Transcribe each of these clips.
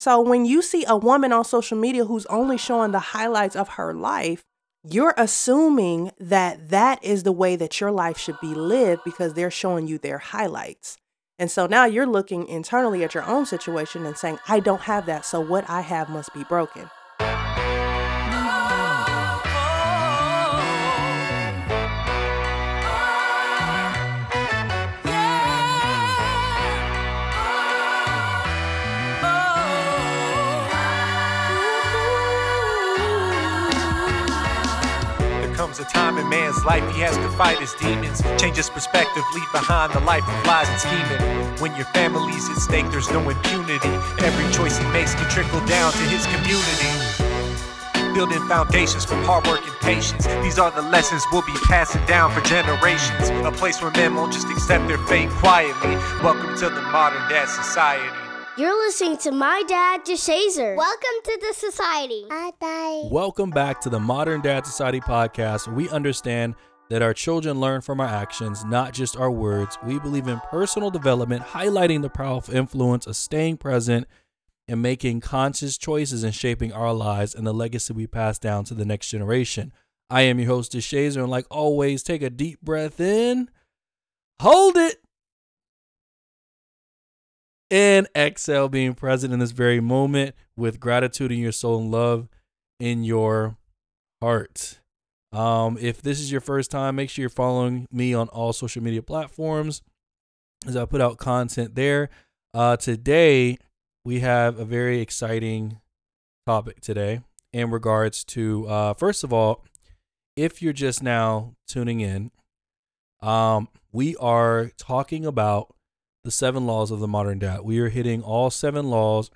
So when you see a woman on social media who's only showing the highlights of her life, you're assuming that that is the way that your life should be lived because they're showing you their highlights. And so now you're looking internally at your own situation and saying, I don't have that. So what I have must be broken. Comes a time in man's life he has to fight his demons, change his perspective, leave behind the life of lies and scheming. When your family's at stake, there's no impunity. Every choice he makes can trickle down to his community. Building foundations from hard work and patience. These are the lessons we'll be passing down for generations. A place where men won't just accept their fate quietly. Welcome to the modern dad society. You're listening to My Dad DeShazer. Welcome to the society. Bye bye. Welcome back to the Modern Dad Society podcast, we understand that our children learn from our actions, not just our words. We believe in personal development, highlighting the powerful influence of staying present and making conscious choices in shaping our lives and the legacy we pass down to the next generation. I am your host, DeShazer, and like always, take a deep breath in, hold it and exhale being present in this very moment with gratitude in your soul and love in your heart. Um, if this is your first time, make sure you're following me on all social media platforms as I put out content there. Uh, today, we have a very exciting topic today in regards to, uh, first of all, if you're just now tuning in, um, we are talking about the seven laws of the modern dad. We are hitting all seven laws.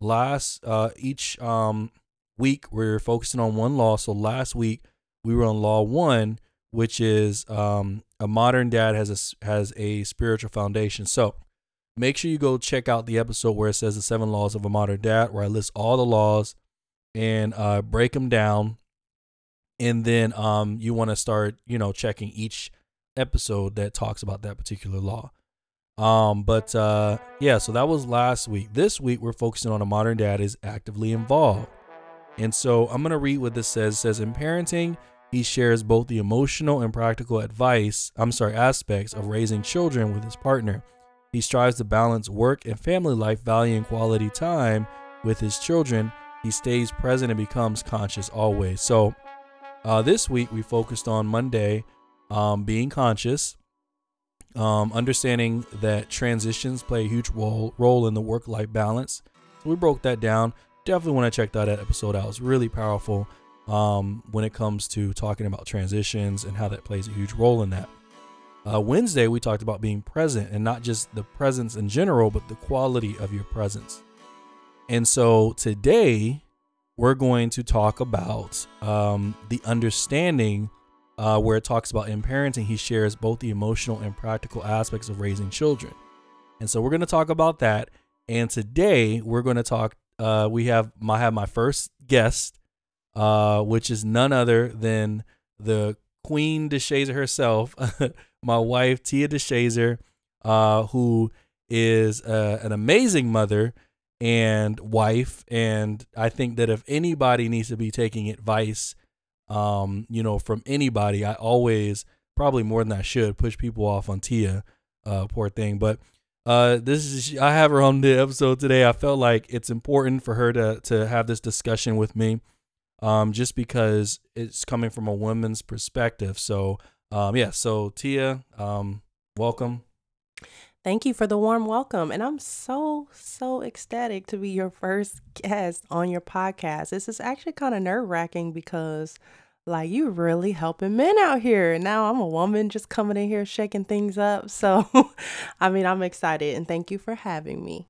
Last uh, each um, week, we're focusing on one law. So last week we were on law one, which is um, a modern dad has a has a spiritual foundation. So make sure you go check out the episode where it says the seven laws of a modern dad, where I list all the laws and uh, break them down. And then um, you want to start, you know, checking each episode that talks about that particular law. Um, but uh, yeah, so that was last week. This week we're focusing on a modern dad is actively involved. And so I'm gonna read what this says. It says in parenting, he shares both the emotional and practical advice, I'm sorry, aspects of raising children with his partner. He strives to balance work and family life, valuing quality time with his children. He stays present and becomes conscious always. So uh, this week we focused on Monday, um, being conscious um, understanding that transitions play a huge role role in the work life balance. So we broke that down. Definitely want to check that episode out. It's really powerful um, when it comes to talking about transitions and how that plays a huge role in that. Uh, Wednesday, we talked about being present and not just the presence in general, but the quality of your presence. And so today, we're going to talk about um, the understanding uh, where it talks about in parenting, he shares both the emotional and practical aspects of raising children. And so we're going to talk about that. And today we're going to talk. Uh, we have my have my first guest, uh, which is none other than the Queen DeShazer herself, my wife Tia DeShazer, uh, who is uh, an amazing mother and wife. And I think that if anybody needs to be taking advice um, you know, from anybody. I always, probably more than I should, push people off on Tia, uh, poor thing. But uh, this is I have her on the episode today. I felt like it's important for her to to have this discussion with me, um, just because it's coming from a woman's perspective. So, um, yeah. So Tia, um, welcome. Thank you for the warm welcome. And I'm so, so ecstatic to be your first guest on your podcast. This is actually kind of nerve wracking because, like, you really helping men out here. Now I'm a woman just coming in here shaking things up. So, I mean, I'm excited and thank you for having me.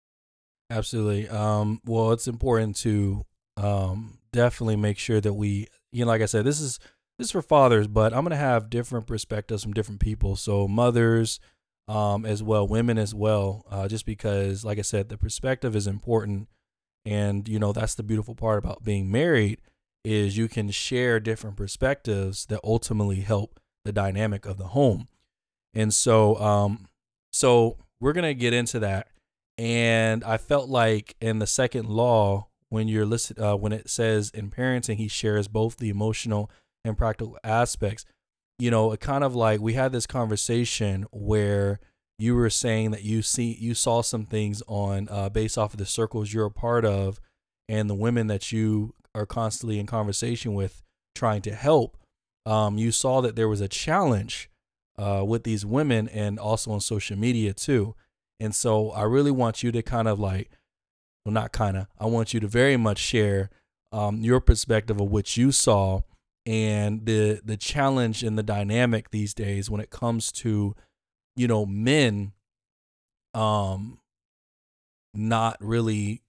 Absolutely. Um, well, it's important to um, definitely make sure that we, you know, like I said, this is this is for fathers, but I'm gonna have different perspectives from different people. So mothers, um, as well, women as well, uh, just because, like I said, the perspective is important. And, you know, that's the beautiful part about being married is you can share different perspectives that ultimately help the dynamic of the home. And so, um, so we're going to get into that. and I felt like in the second law, when you're listed, uh, when it says in parenting, he shares both the emotional and practical aspects. You know, it kind of like we had this conversation where you were saying that you see you saw some things on uh, based off of the circles you're a part of, and the women that you are constantly in conversation with, trying to help. Um, you saw that there was a challenge uh, with these women, and also on social media too. And so I really want you to kind of like, well, not kind of, I want you to very much share um, your perspective of what you saw and the the challenge and the dynamic these days when it comes to, you know, men um not really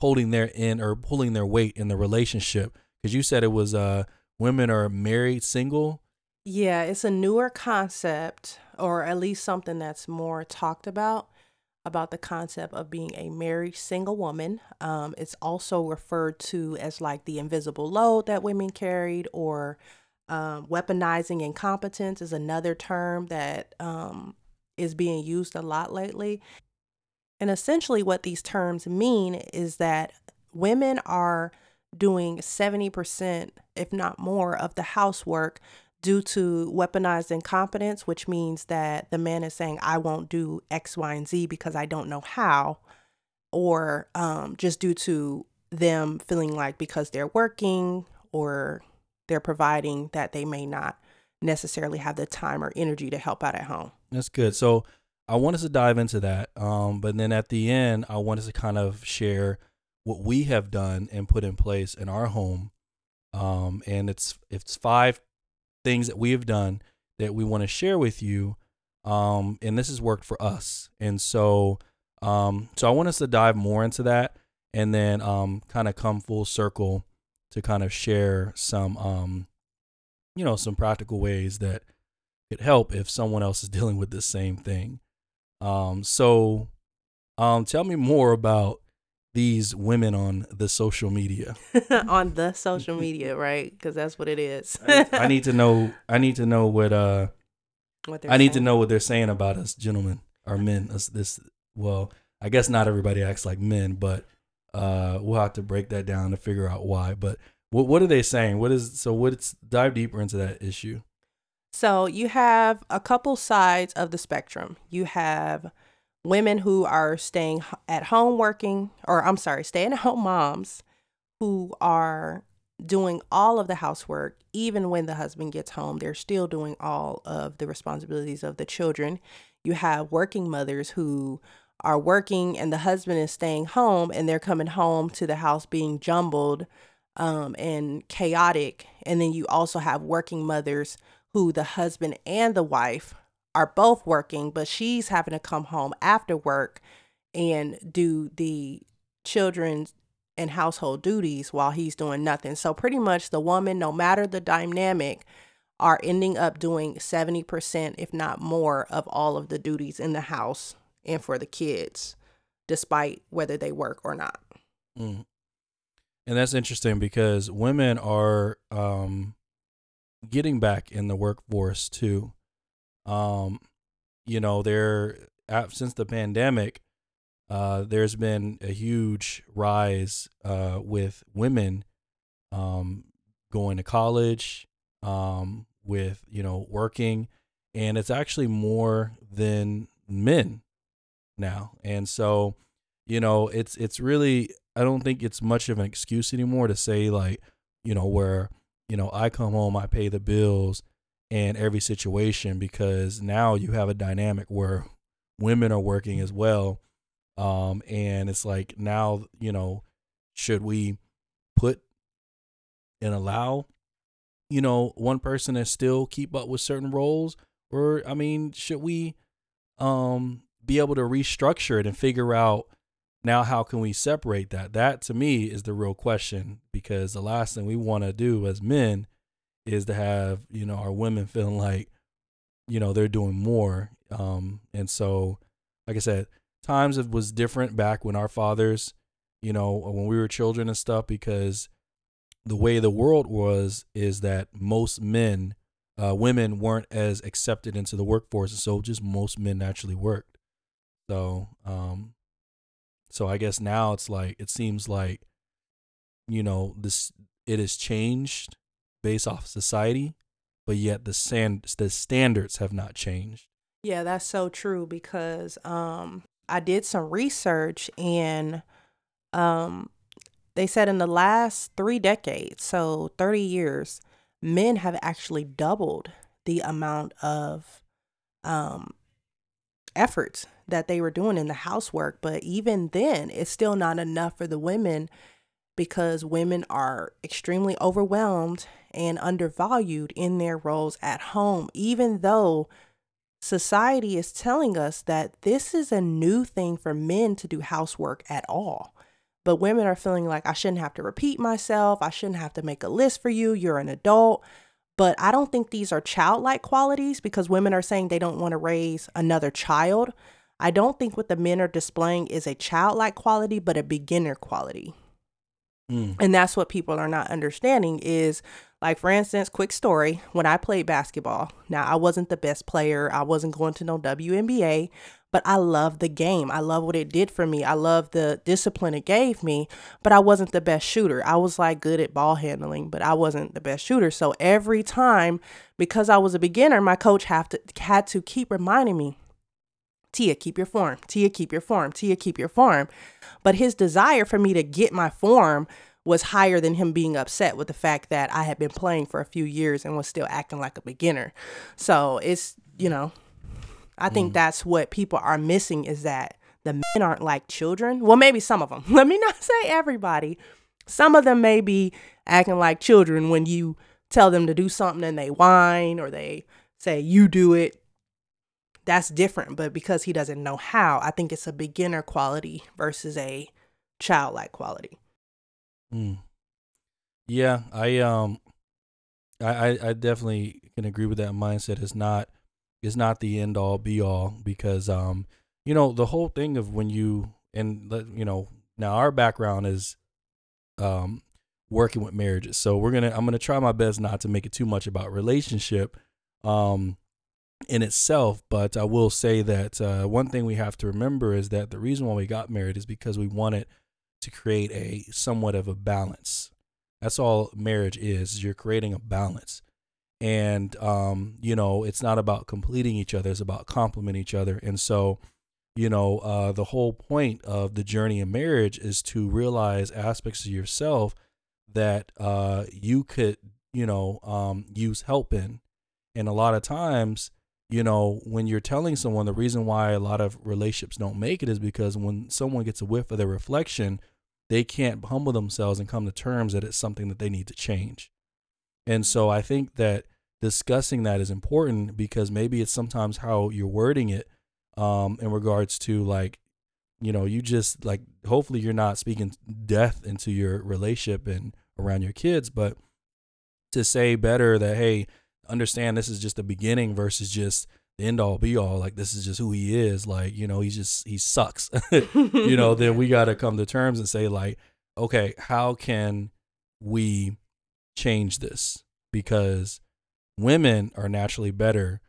holding their in or pulling their weight in the relationship. Because you said it was uh women are married single? Yeah, it's a newer concept, or at least something that's more talked about, about the concept of being a married single woman. Um, it's also referred to as like the invisible load that women carried, or um, weaponizing incompetence is another term that um, is being used a lot lately. And essentially, what these terms mean is that women are doing 70%, if not more, of the housework due to weaponized incompetence, which means that the man is saying, I won't do X, Y, and Z because I don't know how, or um, just due to them feeling like because they're working or they're providing that they may not necessarily have the time or energy to help out at home. That's good. So I want us to dive into that. Um, but then at the end, I want us to kind of share what we have done and put in place in our home. Um, and it's it's five things that we have done that we want to share with you. Um, and this has worked for us. And so um, so I want us to dive more into that and then um kind of come full circle to kind of share some um you know some practical ways that could help if someone else is dealing with the same thing. Um, so, um, tell me more about these women on the social media. on the social media, right? Because that's what it is. I, I need to know. I need to know what. Uh, What I need to know what they're saying about us, gentlemen or men. Us, this. Well, I guess not everybody acts like men, but uh, we'll have to break that down to figure out why. But what what are they saying? What is so? What's dive deeper into that issue? So you have a couple sides of the spectrum. You have women who are staying at home working, or I'm sorry, staying at home moms who are doing all of the housework, even when the husband gets home, they're still doing all of the responsibilities of the children. You have working mothers who are working and the husband is staying home and they're coming home to the house being jumbled um, and chaotic. And then you also have working mothers who the husband and the wife are both working, but she's having to come home after work and do the children's and household duties while he's doing nothing. So pretty much the woman, no matter the dynamic, are ending up doing 70%, if not more, of all of the duties in the house and for the kids, despite whether they work or not. Mm. And that's interesting because women are um, getting back in the workforce too. Um, you know, they're since the pandemic, uh, there's been a huge rise uh, with women um, going to college, um, with you know working, and it's actually more than men now. And so, you know, it's it's really I don't think it's much of an excuse anymore to say like, you know, where you know I come home, I pay the bills, and every situation because now you have a dynamic where women are working as well, um, and it's like now you know, should we put and allow you know one person to still keep up with certain roles? Or i mean should we um be able to restructure it and figure out now how can we separate that? That to me is the real question because the last thing we want to do as men is to have you know our women feeling like you know they're doing more um and so like i said times it was different back when our fathers you know when we were children and stuff because the way the world was is that most men uh, women weren't as accepted into the workforce and so just most men naturally worked. So um so I guess now it's like it seems like you know this it has changed based off society, but yet the stand the standards have not changed. Yeah, that's so true because um I did some research and um they said in the last 3 decades, so 30 years, men have actually doubled the amount of um efforts that they were doing in the housework, but even then it's still not enough for the women because women are extremely overwhelmed and undervalued in their roles at home, even though society is telling us that this is a new thing for men to do housework at all. But women are feeling like I shouldn't have to repeat myself. I shouldn't have to make a list for you. You're an adult. But I don't think these are childlike qualities because women are saying they don't want to raise another child. I don't think what the men are displaying is a childlike quality, but a beginner quality. Mm. And that's what people are not understanding is like for instance, quick story, when I played basketball. Now, I wasn't the best player. I wasn't going to no WNBA, but I love the game. I love what it did for me. I love the discipline it gave me, but I wasn't the best shooter. I was like good at ball handling, but I wasn't the best shooter. So every time because I was a beginner, my coach have to had to keep reminding me, Tia, keep your form. Tia, keep your form. Tia, keep your form. But his desire for me to get my form was higher than him being upset with the fact that I had been playing for a few years and was still acting like a beginner. So it's, you know, I think mm. that's what people are missing is that the men aren't like children. Well, maybe some of them. Let me not say everybody. Some of them may be acting like children when you tell them to do something and they whine or they say, you do it. That's different. But because he doesn't know how, I think it's a beginner quality versus a childlike quality. Mm. Yeah, I um, I I definitely can agree with that mindset. It's not it's not the end all be all because um, you know, the whole thing of when you and you know now our background is um working with marriages, so we're gonna I'm gonna try my best not to make it too much about relationship um in itself, but I will say that uh, one thing we have to remember is that the reason why we got married is because we wanted to create a somewhat of a balance. That's all marriage is. You're creating a balance. And um, you know, it's not about completing each other, it's about complementing each other. And so, you know, uh, the whole point of the journey in marriage is to realize aspects of yourself that uh, you could, you know, um, use help in. And a lot of times, you know, when you're telling someone the reason why a lot of relationships don't make it is because when someone gets a whiff of their reflection, they can't humble themselves and come to terms that it's something that they need to change. And so I think that discussing that is important because maybe it's sometimes how you're wording it um, in regards to like, you know, you just like, hopefully you're not speaking death into your relationship and around your kids, but to say better that, hey, understand this is just the beginning versus just the end all be all. Like this is just who he is. Like you know he's just he sucks. You know then we got to come to terms and say like okay how can we change this? Because women are naturally better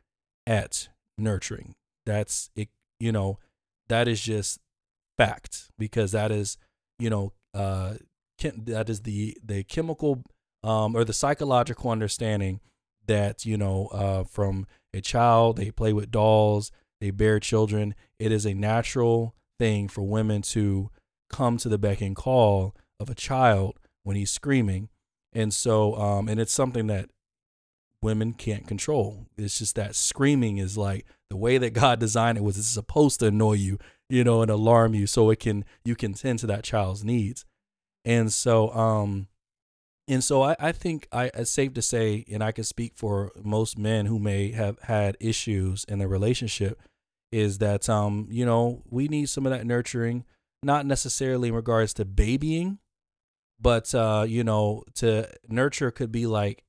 at nurturing. That's it you know that is just fact because that is you know uh that is the the chemical um or the psychological understanding that you know uh from a child, they play with dolls, they bear children. It is a natural thing for women to come to the beck and call of a child when he's screaming. And so, um, and it's something that women can't control. It's just that screaming is like the way that God designed it was it's supposed to annoy you, you know, and alarm you so it can you can tend to that child's needs. And so um and so I, I think I, it's safe to say, and I can speak for most men who may have had issues in their relationship, is that um, you know, we need some of that nurturing, not necessarily in regards to babying, but uh, you know, to nurture could be like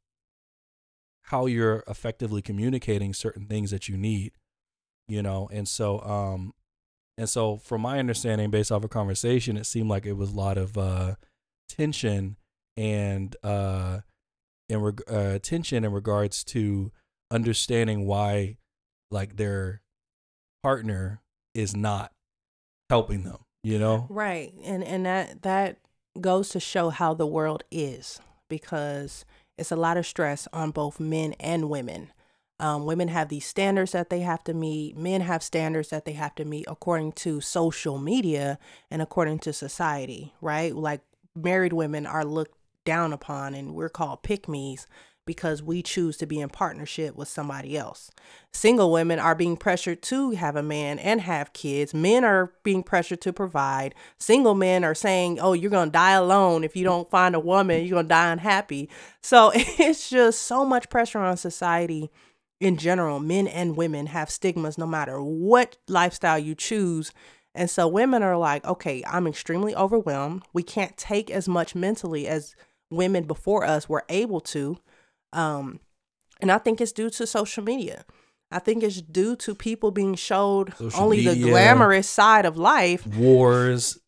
how you're effectively communicating certain things that you need, you know, and so um and so from my understanding based off a of conversation, it seemed like it was a lot of uh tension and uh, in reg- uh, attention in regards to understanding why like their partner is not helping them You know? Right. And and that that goes to show how the world is because it's a lot of stress on both men and women. Um, women have these standards that they have to meet. Men have standards that they have to meet according to social media and according to society, right? Like married women are looked down upon and we're called pick me's because we choose to be in partnership with somebody else. Single women are being pressured to have a man and have kids. Men are being pressured to provide. Single men are saying, oh, you're going to die alone. If you don't find a woman, you're going to die unhappy. So it's just so much pressure on society in general. Men and women have stigmas no matter what lifestyle you choose. And so women are like, okay, I'm extremely overwhelmed. We can't take as much mentally as women before us were able to. Um, and I think it's due to social media. I think it's due to people being showed Social only the glamorous side of life. Wars,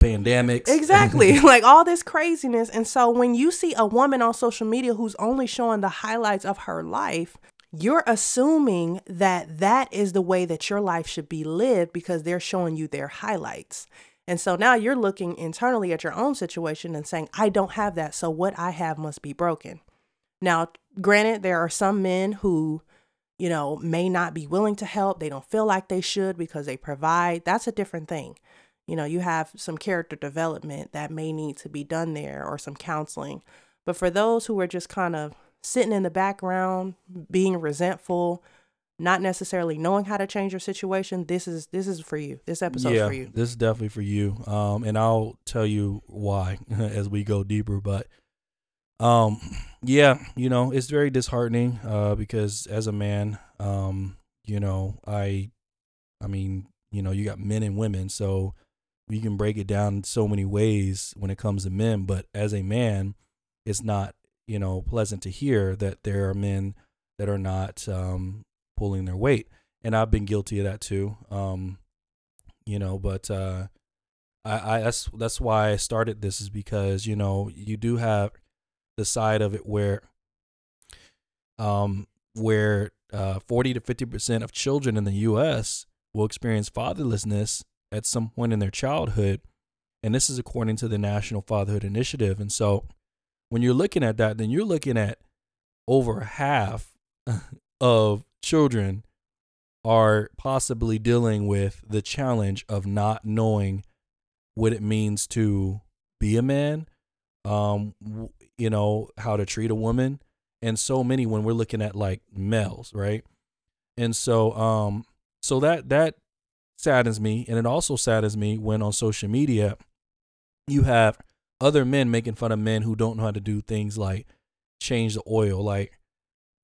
pandemics. Exactly. like all this craziness. And so when you see a woman on social media who's only showing the highlights of her life, you're assuming that that is the way that your life should be lived because they're showing you their highlights. And so now you're looking internally at your own situation and saying, I don't have that. So what I have must be broken. Now, granted, there are some men who, you know, may not be willing to help. They don't feel like they should because they provide. That's a different thing. You know, you have some character development that may need to be done there or some counseling. But for those who are just kind of sitting in the background, being resentful, not necessarily knowing how to change your situation, this is this is for you. This episode's yeah, for you. this is definitely for you. Um, and I'll tell you why as we go deeper. But um, yeah, you know, it's very disheartening. Uh, because as a man, um, you know, I, I mean, you know, you got men and women, so you can break it down so many ways when it comes to men. But as a man, it's not you know pleasant to hear that there are men that are not um, pulling their weight, and I've been guilty of that too. Um, you know, but uh, I, I that's that's why I started this is because you know you do have the side of it where um where uh 40 to 50 percent of children in the U.S. will experience fatherlessness at some point in their childhood, and this is according to the National Fatherhood Initiative. And so, when you're looking at that, then you're looking at over half of children are possibly dealing with the challenge of not knowing what it means to be a man, um, you know, how to treat a woman, and so many when we're looking at like males, right? And so, um, so that that saddens me, and it also saddens me when on social media you have other men making fun of men who don't know how to do things like change the oil, like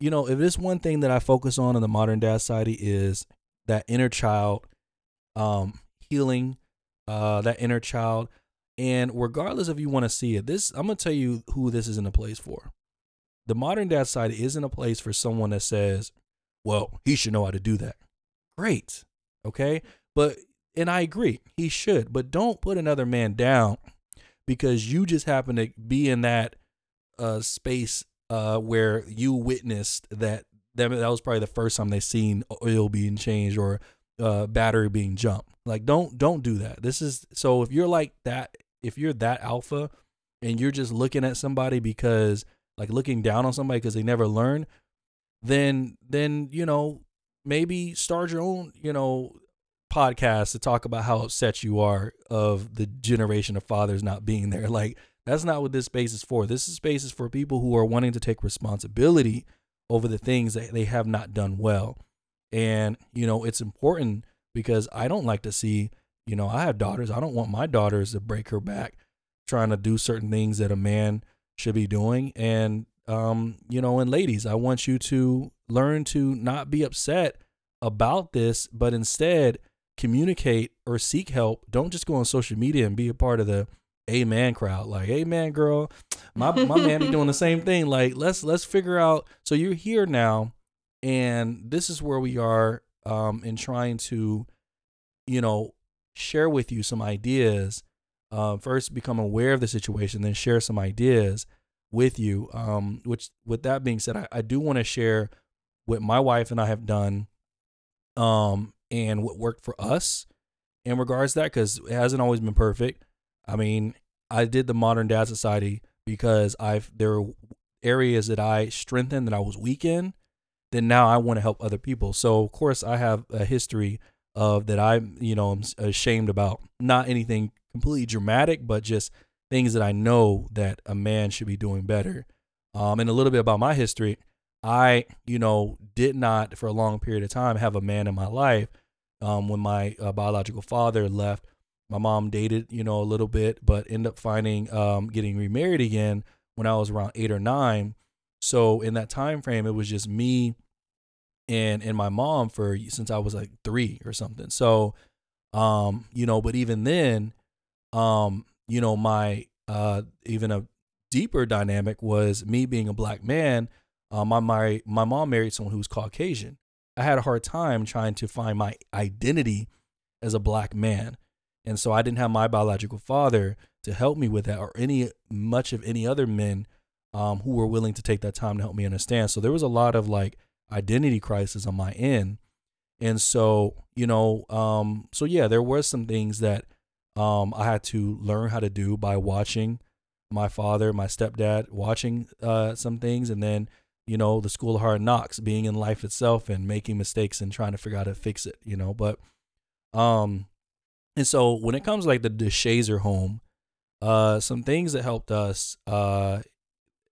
you know, if there's one thing that I focus on in the modern dad society is that inner child um healing, uh that inner child. And regardless if you want to see it, this I'm gonna tell you who this isn't a place for. The modern dad society isn't a place for someone that says, Well, he should know how to do that. Great. Okay. But and I agree, he should, but don't put another man down because you just happen to be in that uh space uh, where you witnessed that that that was probably the first time they seen oil being changed or uh, battery being jumped. Like don't don't do that. This is so if you're like that, if you're that alpha and you're just looking at somebody because like looking down on somebody because they never learn, then then you know maybe start your own you know podcast to talk about how upset you are of the generation of fathers not being there. Like that's not what this space is for. This space is for people who are wanting to take responsibility over the things that they have not done well. And, you know, it's important because I don't like to see, you know, I have daughters. I don't want my daughters to break her back trying to do certain things that a man should be doing. And, um, you know, and ladies, I want you to learn to not be upset about this, but instead communicate or seek help. Don't just go on social media and be a part of the amen crowd like amen girl my my man be doing the same thing like let's let's figure out so you're here now and this is where we are um in trying to you know share with you some ideas uh, first become aware of the situation then share some ideas with you um which with that being said i, I do want to share what my wife and i have done um and what worked for us in regards to that because it hasn't always been perfect. I mean, I did the Modern Dad Society because I've there were areas that I strengthened that I was weak in. Then now I want to help other people. So of course I have a history of that I you know I'm ashamed about. Not anything completely dramatic, but just things that I know that a man should be doing better. Um, and a little bit about my history. I, you know, did not for a long period of time have a man in my life. Um, when my uh, biological father left, my mom dated, you know, a little bit, but ended up finding um, getting remarried again when I was around eight or nine. So in that time frame, it was just me and and my mom for since I was like three or something. So, um, you know, but even then, um, you know, my uh, even a deeper dynamic was me being a black man. Um, my my my mom married someone who was Caucasian. I had a hard time trying to find my identity as a black man, and so I didn't have my biological father to help me with that, or any much of any other men um, who were willing to take that time to help me understand. So there was a lot of like identity crisis on my end, and so you know, um, so yeah, there were some things that um, I had to learn how to do by watching my father, my stepdad, watching uh, some things, and then you know the school of hard knocks, being in life itself and making mistakes and trying to figure out how to fix it. You know, but um, and so when it comes like the DeShazer home, uh, some things that helped us uh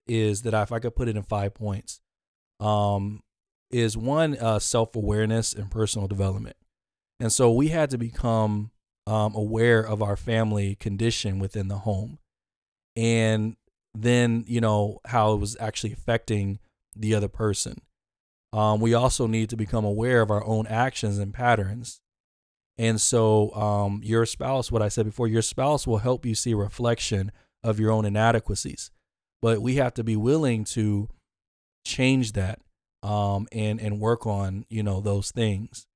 is that if I could put it in five points, um, is one uh self awareness and personal development, and so we had to become um, aware of our family condition within the home and then you know how it was actually affecting the other person. Um, we also need to become aware of our own actions and patterns and so um, your spouse what i said before your spouse will help you see reflection of your own inadequacies. But we have to be willing to change that um, and and work on you know those things.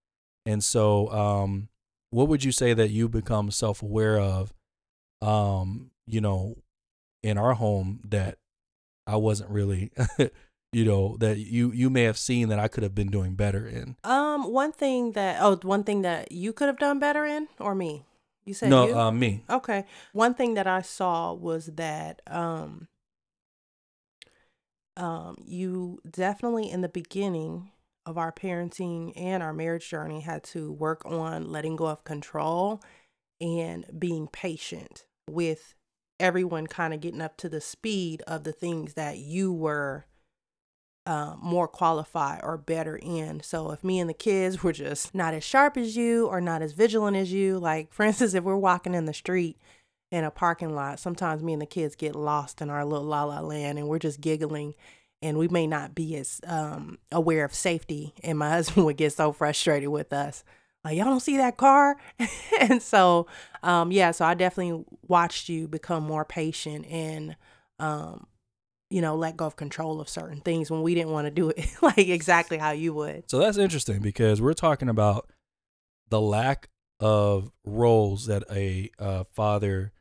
And so um, what would you say that you become self-aware of um you know in our home that i wasn't really you know that you you may have seen that i could have been doing better in Um, one thing that oh, one thing that you could have done better in, or me? You said no you? uh me Okay. One thing that I saw was that um um you definitely in the beginning of our parenting and our marriage journey had to work on letting go of control and being patient with everyone kind of getting up to the speed of the things that you were um, more qualified or better in. So if me and the kids were just not as sharp as you or not as vigilant as you, like for instance, if we're walking in the street in a parking lot, sometimes me and the kids get lost in our little la la land and we're just giggling and we may not be as um, aware of safety. And my husband would get so frustrated with us. Like, y'all don't see that car? and so, um, yeah, so I definitely watched you become more patient and, um, you know, let go of control of certain things when we didn't want to do it like exactly how you would. so that's interesting because we're talking about the lack of roles that a uh, father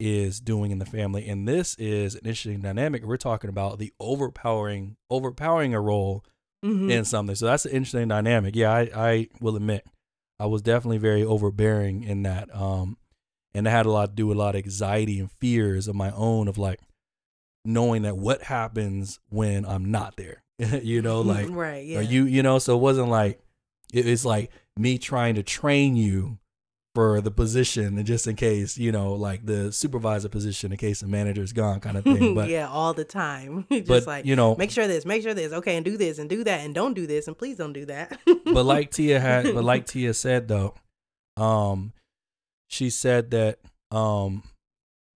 is doing in the family and this is an interesting dynamic we're talking about the overpowering overpowering a role Mhm. in something so that's an interesting dynamic yeah i i will admit i was definitely very overbearing in that um and it had a lot to do with a lot of anxiety and fears of my own of like knowing that what happens when i'm not there you know like right, yeah. you you know so it wasn't like it, it's like me trying to train you for the position and just in case you know like the supervisor position in case the manager's gone kind of thing but yeah, all the time. just but like you know make sure this, make sure this, okay, and do this and do that and don't do this and please don't do that. but like tia had but like tia said though um she said that um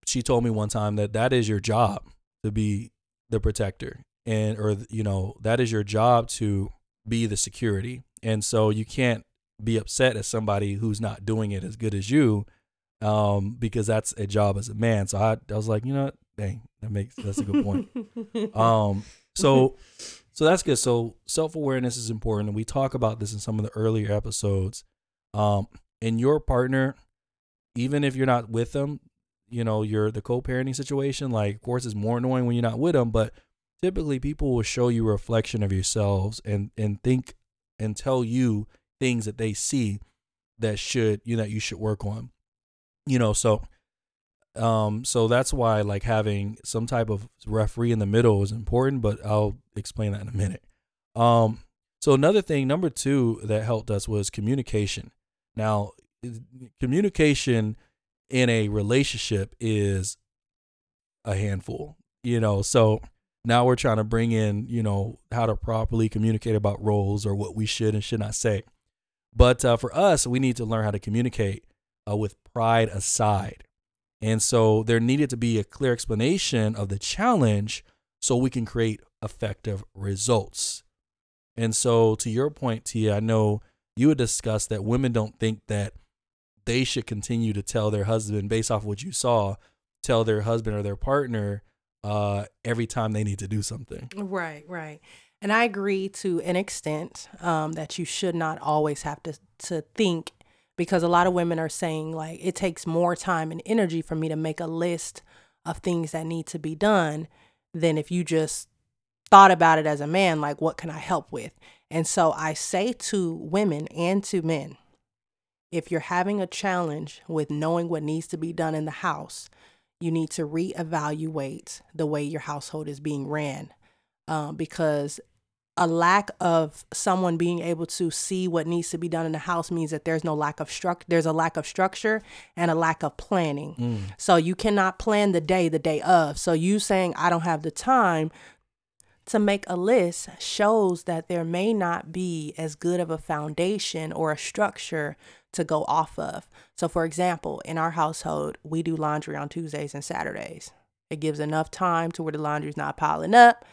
she told me one time that that is your job to be the protector and or you know that is your job to be the security. And so you can't be upset at somebody who's not doing it as good as you um because that's a job as a man. So i, I was like you know what? Dang that makes that's a good point. Um so so that's good. So self-awareness is important. And we talk about this in some of the earlier episodes. Um and your partner even if you're not with them you know you're the co-parenting situation like of course it's more annoying when you're not with them but typically people will show you a reflection of yourselves and and think and tell you things that they see that should you know that you should work on you know so um so that's why like having some type of referee in the middle is important but i'll explain that in a minute. Um so another thing number two that helped us was communication. Now communication in a relationship is a handful you know? So now we're trying to bring in you know how to properly communicate about roles or what we should and should not say. But uh, for us we need to learn how to communicate uh, with pride aside. And so there needed to be a clear explanation of the challenge so we can create effective results. And so to your point tia i know you had discussed that women don't think that they should continue to tell their husband based off what you saw tell their husband or their partner uh, every time they need to do something. Right, right. And I agree to an extent um, that you should not always have to to think because a lot of women are saying like it takes more time and energy for me to make a list of things that need to be done than if you just thought about it as a man like what can I help with. And so I say to women and to men if you're having a challenge with knowing what needs to be done in the house, you need to reevaluate the way your household is being ran um, because a lack of someone being able to see what needs to be done in the house means that there's no lack of structure there's a lack of structure and a lack of planning mm. so you cannot plan the day the day of so you saying i don't have the time to make a list shows that there may not be as good of a foundation or a structure to go off of. So, for example, in our household, we do laundry on Tuesdays and Saturdays. It gives enough time to where the laundry's not piling up,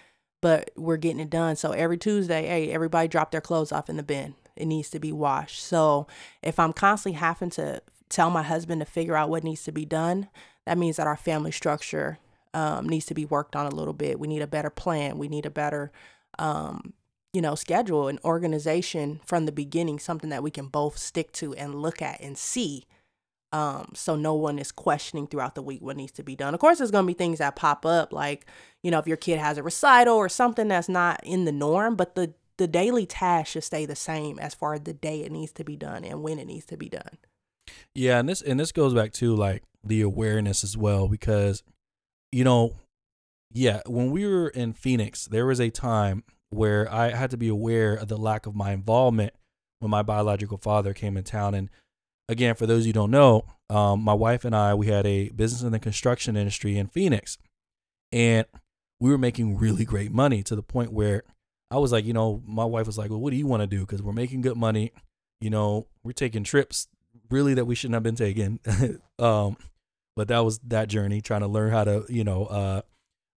but we're getting it done. So, every Tuesday, hey, everybody drop their clothes off in the bin. It needs to be washed. So, if I'm constantly having to tell my husband to figure out what needs to be done, that means that our family structure um, needs to be worked on a little bit. We need a better plan. We need a better um, you know, schedule and organization from the beginning, something that we can both stick to and look at and see. Um, so no one is questioning throughout the week what needs to be done. Of course, there's gonna be things that pop up, like, you know, if your kid has a recital or something that's not in the norm, but the the daily task should stay the same as far as the day it needs to be done and when it needs to be done. Yeah, and this and this goes back to like the awareness as well, because you know, yeah, when we were in Phoenix, there was a time where I had to be aware of the lack of my involvement when my biological father came in town. And again, for those you don't know, um, my wife and I, we had a business in the construction industry in Phoenix. And we were making really great money to the point where I was like, you know, my wife was like, well, what do you want to do? Because we're making good money. You know, we're taking trips really that we shouldn't have been taking. um, but that was that journey, trying to learn how to, you know, uh,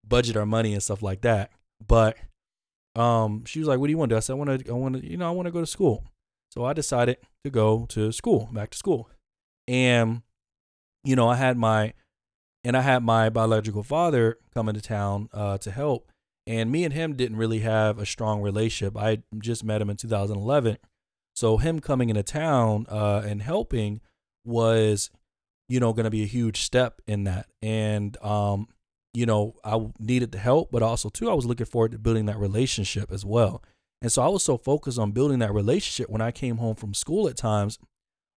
budget our money and stuff like that. But um, she was like, "What do you want to do?" I said, "I want to, I want to, you know, I want to go to school." So I decided to go to school, back to school, and you know, I had my, and I had my biological father come into town uh, to help, and me and him didn't really have a strong relationship. I just met him in 2011, so him coming into town uh, and helping was, you know, going to be a huge step in that, and um, you know, I needed the help, but also too, I was looking forward to building that relationship as well. And so I was so focused on building that relationship when I came home from school at times,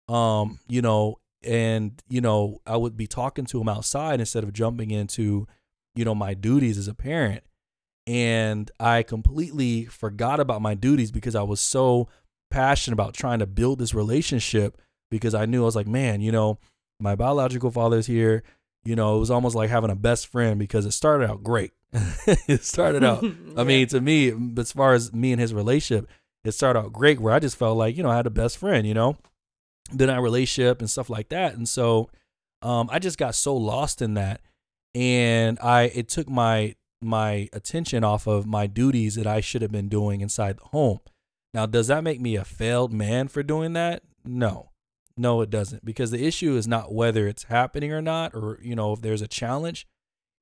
um, you know, and you know, I would be talking to him outside instead of jumping into, you know, my duties as a parent. And I completely forgot about my duties because I was so passionate about trying to build this relationship because I knew I was like, man, you know, my biological father's here you know, it was almost like having a best friend because it started out great. it started out. I mean, to me, as far as me and his relationship, it started out great where I just felt like, you know, I had a best friend, you know, then our relationship and stuff like that. And so um, I just got so lost in that. And I, it took my, my attention off of my duties that I should have been doing inside the home. Now, does that make me a failed man for doing that? No. No, it doesn't. Because the issue is not whether it's happening or not, or, you know, if there's a challenge.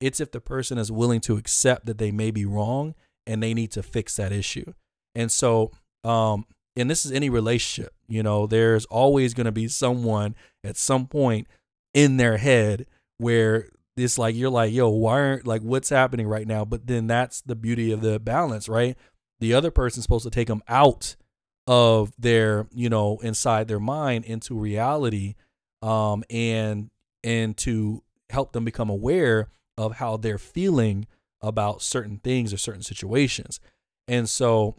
It's if the person is willing to accept that they may be wrong and they need to fix that issue. And so, um, and this is any relationship, you know, there's always going to be someone at some point in their head where it's like, you're like, yo, why aren't, like, what's happening right now? But then that's the beauty of the balance, right? The other person's supposed to take them out of their you know inside their mind into reality um and and to help them become aware of how they're feeling about certain things or certain situations. And so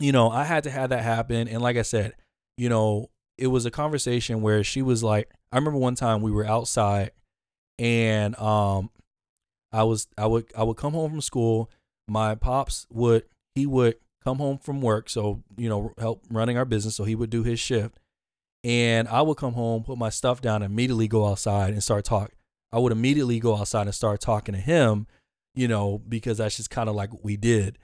you know i had to have that happen. And like i said you know it was a conversation where she was like i remember one time we were outside and um i was i would i would come home from school. My pops would he would come home from work, so you know, help running our business. So he would do his shift, and I would come home, put my stuff down, and immediately go outside and start talk. I would immediately go outside and start talking to him, you know, because that's just kind of like what we did.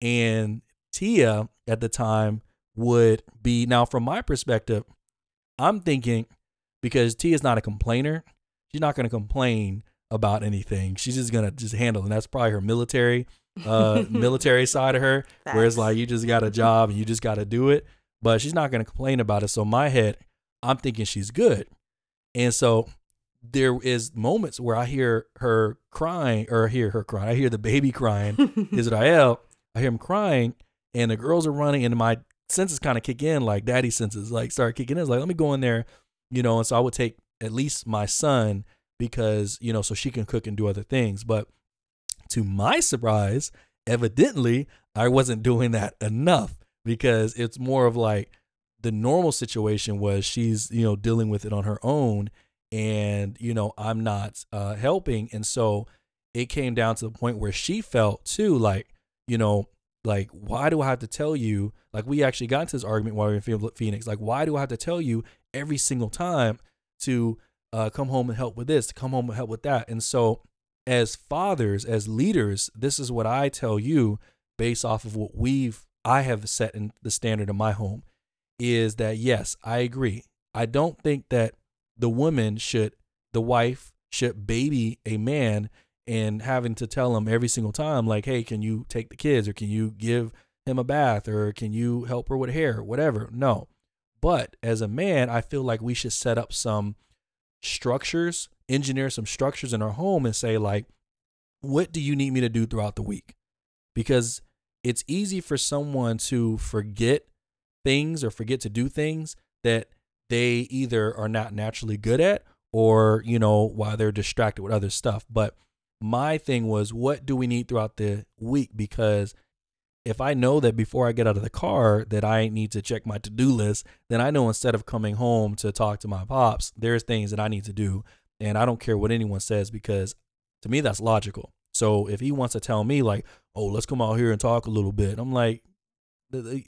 And Tia at the time would be now from my perspective, I'm thinking because Tia's not a complainer, she's not going to complain about anything. She's just going to just handle, and that's probably her military uh military side of her Facts. where it's like you just got a job and you just got to do it. But she's not going to complain about it. So my head i'm thinking she's good. And so there is moments where i hear her crying or hear her crying i hear the baby crying israel i hear him crying and the girls are running and my senses kind of kick in like daddy senses like start kicking in it's like let me go in there you know and so i would take at least my son because you know so she can cook and do other things. But to my surprise, evidently, I wasn't doing that enough because it's more of like the normal situation was she's, you know, dealing with it on her own and, you know, I'm not uh, helping. And so it came down to the point where she felt too like, you know, like, why do I have to tell you? Like, we actually got into this argument while we were in Phoenix. Like, why do I have to tell you every single time to uh, come home and help with this, to come home and help with that? And so as fathers, as leaders, this is what I tell you based off of what we've I have set in the standard in my home is that yes, I agree. I don't think that the woman should the wife should baby a man and having to tell him every single time like, "Hey, can you take the kids or can you give him a bath or can you help her with hair, whatever." No. But as a man, I feel like we should set up some structures engineer some structures in our home and say like what do you need me to do throughout the week? Because it's easy for someone to forget things or forget to do things that they either are not naturally good at or you know while they're distracted with other stuff. But my thing was what do we need throughout the week? Because if I know that before I get out of the car that I need to check my to-do list, then I know instead of coming home to talk to my pops, there's things that I need to do and I don't care what anyone says because to me that's logical. So if he wants to tell me like, "Oh, let's come out here and talk a little bit," I'm like,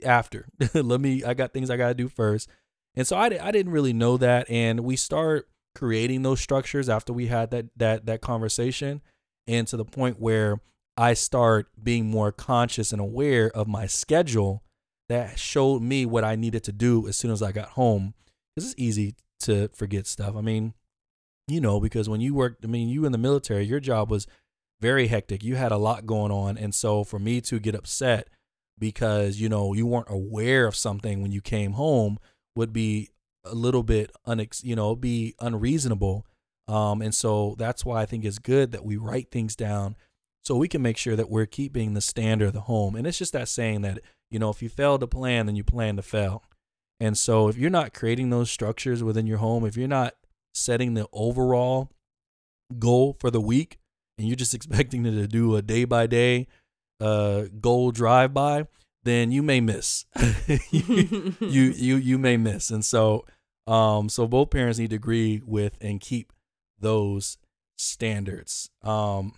after. Let me. I got things I got to do first. And so I I didn't really know that, and we start creating those structures after we had that that that conversation, and to the point where I start being more conscious and aware of my schedule that showed me what I needed to do as soon as I got home. This is easy to forget stuff. I mean, you know, because when you worked, I mean, you in the military, your job was very hectic. You had a lot going on. And so for me to get upset because, you know, you weren't aware of something when you came home would be a little bit unex, you know, be unreasonable. Um, and so that's why I think it's good that we write things down so we can make sure that we're keeping the standard of the home. And it's just that saying that, you know, if you fail to plan, then you plan to fail. And so if you're not creating those structures within your home, if you're not setting the overall goal for the week and you're just expecting it to do a day by day uh goal drive by then you may miss. You, you you you may miss. And so um so both parents need to agree with and keep those standards. Um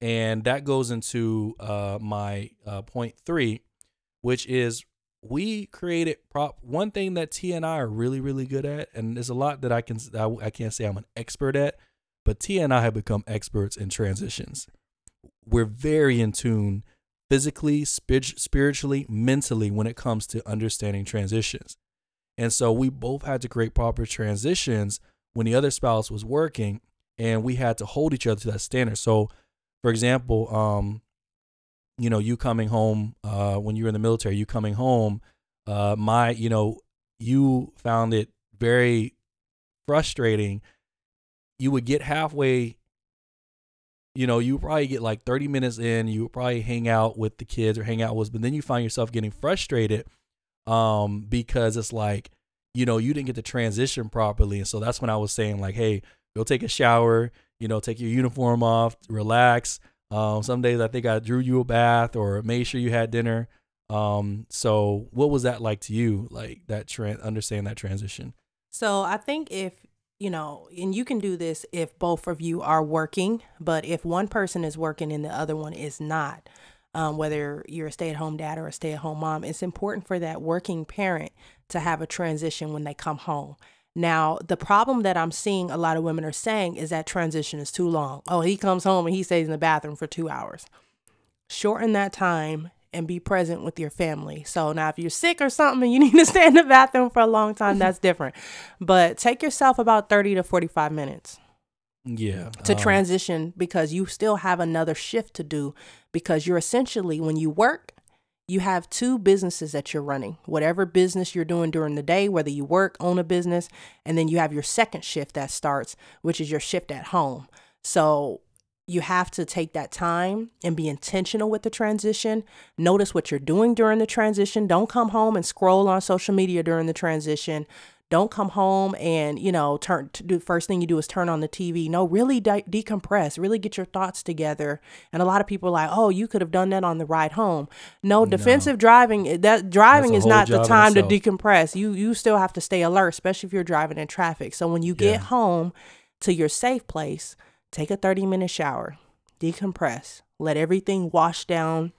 and that goes into uh my uh point 3 which is we created prop one thing that T and I are really really good at, and there's a lot that I can I, I can't say I'm an expert at, but T and I have become experts in transitions. We're very in tune physically, spiritually, mentally when it comes to understanding transitions. And so we both had to create proper transitions when the other spouse was working, and we had to hold each other to that standard. So, for example, um, you know, you coming home uh, when you were in the military, you coming home, uh, my, you know, you found it very frustrating. You would get halfway, you know, you probably get like 30 minutes in, you probably hang out with the kids or hang out with, but then you find yourself getting frustrated um, because it's like, you know, you didn't get to transition properly. And so that's when I was saying, like, hey, go take a shower, you know, take your uniform off, relax. Um, some days I think I drew you a bath or made sure you had dinner. Um, so what was that like to you? Like that trend, understand that transition? So I think if you know, and you can do this if both of you are working, but if one person is working and the other one is not, um, whether you're a stay at home dad or a stay at home mom, it's important for that working parent to have a transition when they come home. Now, the problem that I'm seeing a lot of women are saying is that transition is too long. Oh, he comes home and he stays in the bathroom for two hours. Shorten that time and be present with your family. So now if you're sick or something and you need to stay in the bathroom for a long time, that's different. But take yourself about 30 to 45 minutes. Yeah. To um, transition because you still have another shift to do because you're essentially when you work, you have two businesses that you're running. Whatever business you're doing during the day, whether you work, own a business, and then you have your second shift that starts, which is your shift at home. So you have to take that time and be intentional with the transition. Notice what you're doing during the transition. Don't come home and scroll on social media during the transition. Don't come home and, you know, turn to do first thing you do is turn on the TV. No, really de- decompress, really get your thoughts together. And a lot of people are like, "Oh, you could have done that on the ride home." No, defensive driving eh, that driving is not the time to decompress. You you still have to stay alert, especially if you're driving in traffic. So when you get Yeah. home to your safe place, take a 30 minute shower, decompress, let everything wash down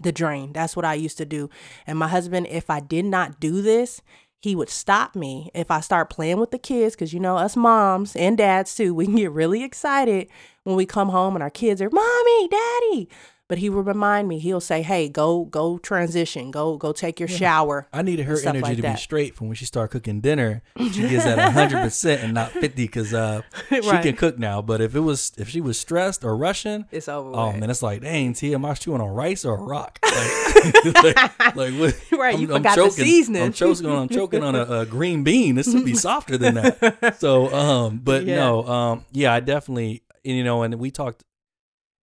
the drain. That's what I used to do. And my husband, if I did not do this, he would stop me if I start playing with the kids because you know us moms and dads too, we can get really excited when we come home and our kids are mommy, daddy. But he would remind me. He'll say, "Hey, go go transition. Go go take your shower." I needed her energy like to that. be straight from when she started cooking dinner. She gets at hundred percent and not fifty because uh, she Right. can cook now. But if it was if she was stressed or rushing, It's over. oh man, it's like dang, T, am I chewing on rice or a rock? Like, like, like what? Right, you forgot the seasoning. I'm choking on I'm choking on a, a green bean. This would be softer than that. So um, but Yeah. no, um, yeah, I definitely and, you know, and we talked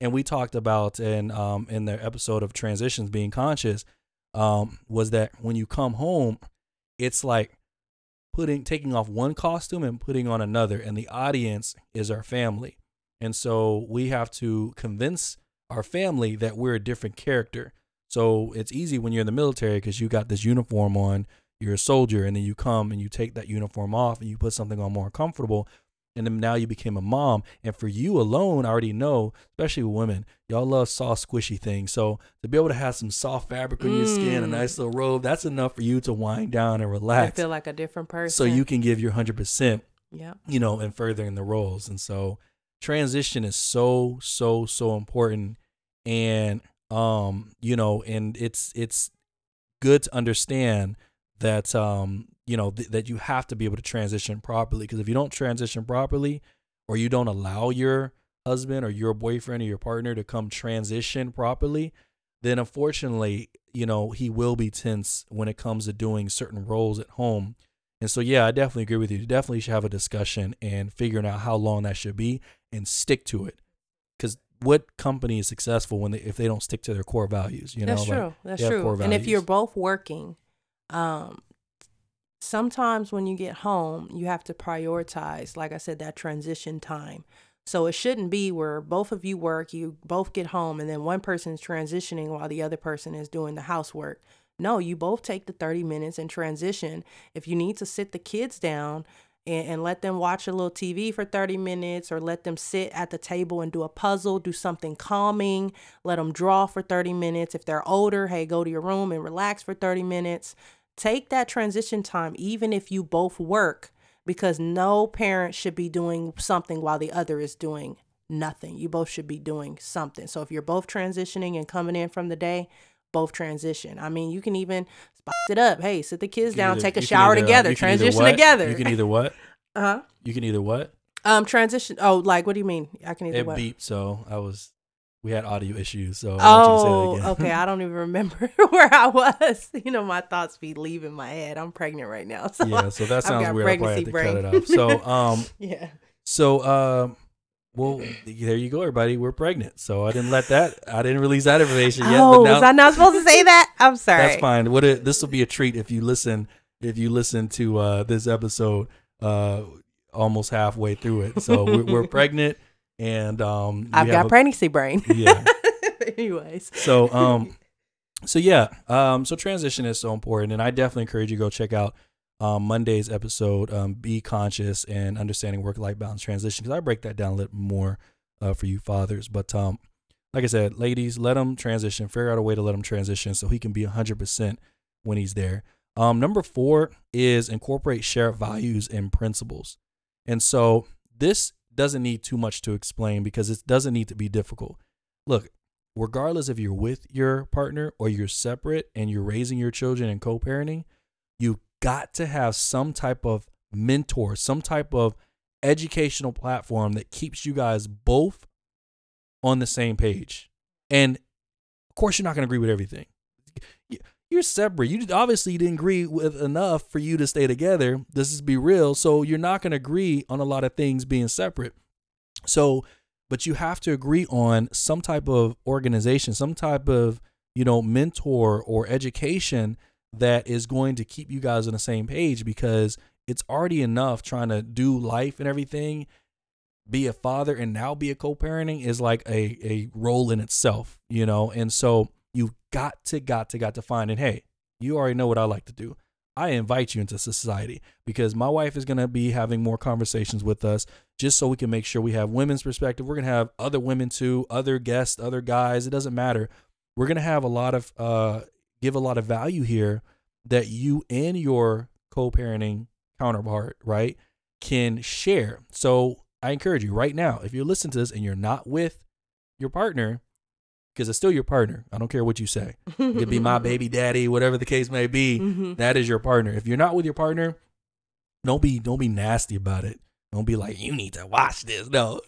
and we talked about in um in the episode of transitions being conscious um was that when you come home it's like putting taking off one costume and putting on another and the audience is our family. And so we have to convince our family that we're a different character. So it's easy when you're in the military because you got this uniform on you're a soldier and then you come and you take that uniform off and you put something on more comfortable and then now you became a mom and for you alone i already know especially with women y'all love soft squishy things so to be able to have some soft fabric on your skin a Mm. nice little robe that's enough for you to wind down and relax. I feel like a different person. so you can give your 100% yeah. you know and furthering the roles and so transition is so so so important and um you know and it's it's good to understand that um you know th- that you have to be able to transition properly because if you don't transition properly or you don't allow your husband or your boyfriend or your partner to come transition properly then unfortunately you know he will be tense when it comes to doing certain roles at home and so yeah i definitely agree with you you definitely should have a discussion and figuring out how long that should be and stick to it because what company is successful when they if they don't stick to their core values you know That's like, true. That's true. And if you're both working, um, sometimes when you get home, you have to prioritize, like I said, that transition time. So it shouldn't be where both of you work, you both get home, and then one person's transitioning while the other person is doing the housework. No, you both take the 30 minutes and transition. If you need to sit the kids down and, and let them watch a little TV for 30 minutes or let them sit at the table and do a puzzle, do something calming, let them draw for 30 minutes. If they're older, hey, go to your room and relax for 30 minutes. Take that transition time, even if you both work, because no parent should be doing something while the other is doing nothing. You both should be doing something. So if you're both transitioning and coming in from the day, both transition. I mean, you can even spice it up. Hey, sit the kids down, either- take a shower either, uh, together, transition together. You can either what? uh huh. You can either what? Um, transition. Oh, like what do you mean? I can either It what? beeped, so I was. We had audio issues, so I want you to say Oh, okay. I don't even remember where I was. You know, my thoughts be leaving my head. I'm pregnant right now, so yeah, so that sounds got weird. I probably have to pregnancy cut it off. So, um, yeah. so, um, Well, there you go, everybody. We're pregnant, so I didn't let that. I didn't release that information yet. oh, but now, was I not supposed to say that? I'm sorry. That's fine. What it, this will be a treat if you listen. If you listen to uh, this episode, uh, almost halfway through it, so we're, we're pregnant, and um, I've got a- pregnancy brain. Yeah. Anyways. So um, so yeah, um, so transition is so important, and I definitely encourage you to go check out um Monday's episode, um, be conscious and understanding work life balance transition, because I break that down a little more uh, for you fathers. But um, like I said, ladies, let him transition. Figure out a way to let him transition so he can be hundred percent when he's there. Um, number four is incorporate shared values and principles, and so this doesn't need too much to explain because it doesn't need to be difficult. Look, regardless if you're with your partner or you're separate and you're raising your children and co-parenting, you've got to have some type of mentor, some type of educational platform that keeps you guys both on the same page. And of course, you're not going to agree with everything. You're separate. You obviously didn't agree with enough for you to stay together. This is be real. So you're not going to agree on a lot of things being separate. So, but you have to agree on some type of organization, some type of, you know, mentor or education that is going to keep you guys on the same page because it's already enough trying to do life and everything. Be a father and now be a co-parenting is like a, a role in itself, you know? And so you got to, got to, got to find, and hey, you already know what I like to do. I invite you into society because my wife is going to be having more conversations with us just so we can make sure we have women's perspective. We're going to have other women too, other guests, other guys. It doesn't matter. We're going to have a lot of, uh, give a lot of value here that you and your co parenting counterpart, right, can share. So I encourage you right now, if you're listening to this and you're not with your partner, because it's still your partner. I don't care what you say. It could be my baby daddy, whatever the case may be. Mhm. That is your partner. If you're not with your partner, don't be don't be nasty about it. Don't be like you need to watch this. No,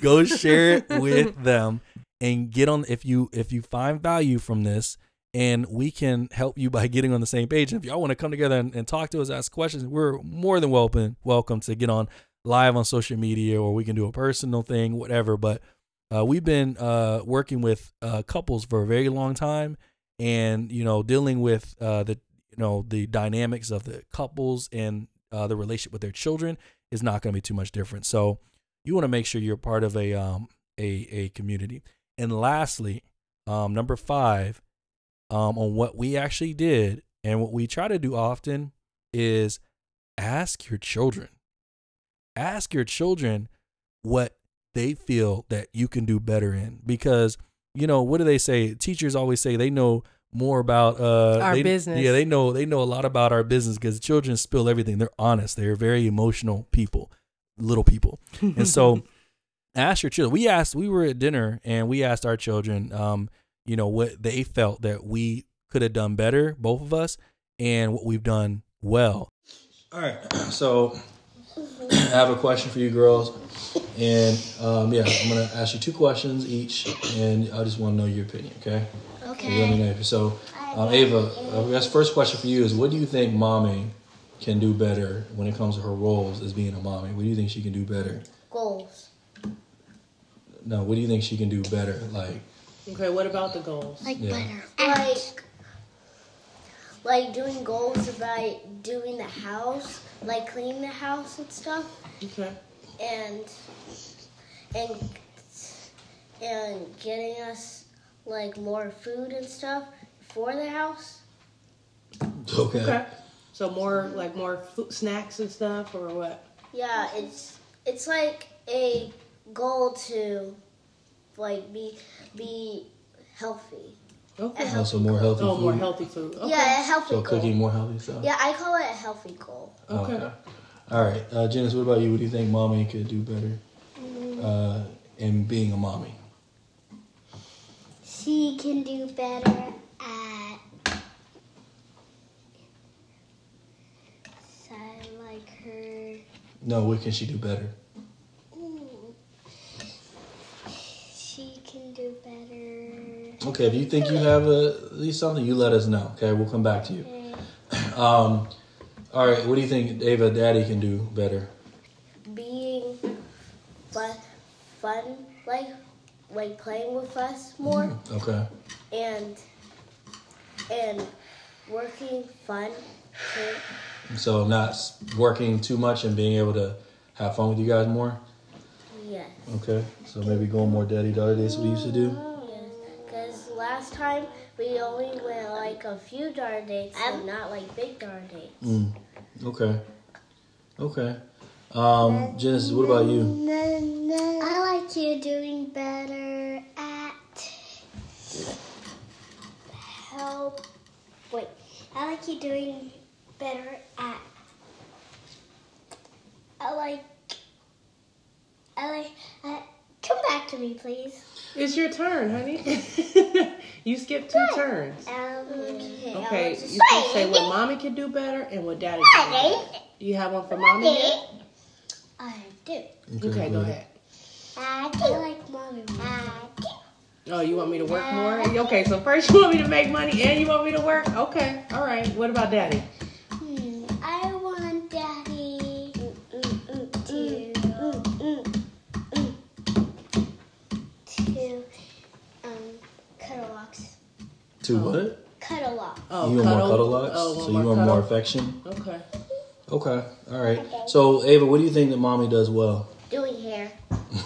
go share it with them and get on. If you if you find value from this, and we can help you by getting on the same page. And if y'all want to come together and, and talk to us, ask questions, we're more than welcome welcome to get on live on social media, or we can do a personal thing, whatever. But uh, we've been uh, working with uh, couples for a very long time, and you know, dealing with uh, the you know the dynamics of the couples and uh, the relationship with their children is not going to be too much different. So you want to make sure you're part of a um a a community. And lastly, um, number five, um, on what we actually did and what we try to do often is ask your children. Ask your children what they feel that you can do better in. Because you know what do they say? Teachers always say they know more about uh Our they- business. yeah they know they know a lot about our business because children spill everything. They're honest. They're very emotional people little people. And so ask your children. We asked we were at dinner and we asked our children um you know what they felt that we could have done better both of us and what we've done well. All right so i have a question for you girls and um, yeah i'm gonna ask you two questions each and i just want to know your opinion okay You let me Okay. know. so um, ava uh, I guess first question for you is what do you think mommy can do better when it comes to her roles as being a mommy what do you think she can do better Goals. no what do you think she can do better like Okay, what about the goals? Like Yeah. better. Like like doing goals about doing the house, like cleaning the house and stuff, Okay. and and and getting us like more food and stuff for the house. okay, Okay. So more like more food, snacks and stuff, or what? Yeah, it's it's like a goal to like be be healthy. Okay. also more healthy Oh, food more healthy food. Okay. Yeah, a healthy so goal. cooking more healthy stuff Yeah, I call it a healthy goal. Oh, Okay. All right, uh, Janice, what about you? What do you think mommy could do better uh, in being a mommy? She can do better at. So I like her. No, what can she do better? She can do better. Okay, if you think you have a, at least something, you let us know. Okay, we'll come back to you. Um, all right, what do you think Ava Daddy can do better? Being fun, fun like playing with us more Okay. and and working fun too. So not working too much and being able to have fun with you guys more. Yes. Okay. So maybe going more daddy daughter days we used to do. Yes. Because last time we only went like a few dar dates and not like big dar dates. Mm. Okay. Okay. Um, Genesis, what about you? I like you doing better at help. Wait, I like you doing better at. I like. I like. Uh, come back to me, please. It's your turn, honey. you skipped two turns. Um, okay. Okay, I'll you can say what mommy can do better and what daddy can do better. Do you have one for mommy yet? I do. Okay, go ahead. I do like mommy. I do. Oh, you want me to work more? Okay, so first you want me to make money and you want me to work? Okay, all right. What about daddy? Hmm, I want daddy to to um cuddle locks. To what? Cuddle lock. Oh, you want more cuddle locks? Oh, so you want cuddle? more affection? Okay. Okay. All right. So Ava, what do you think that mommy does well? Doing hair.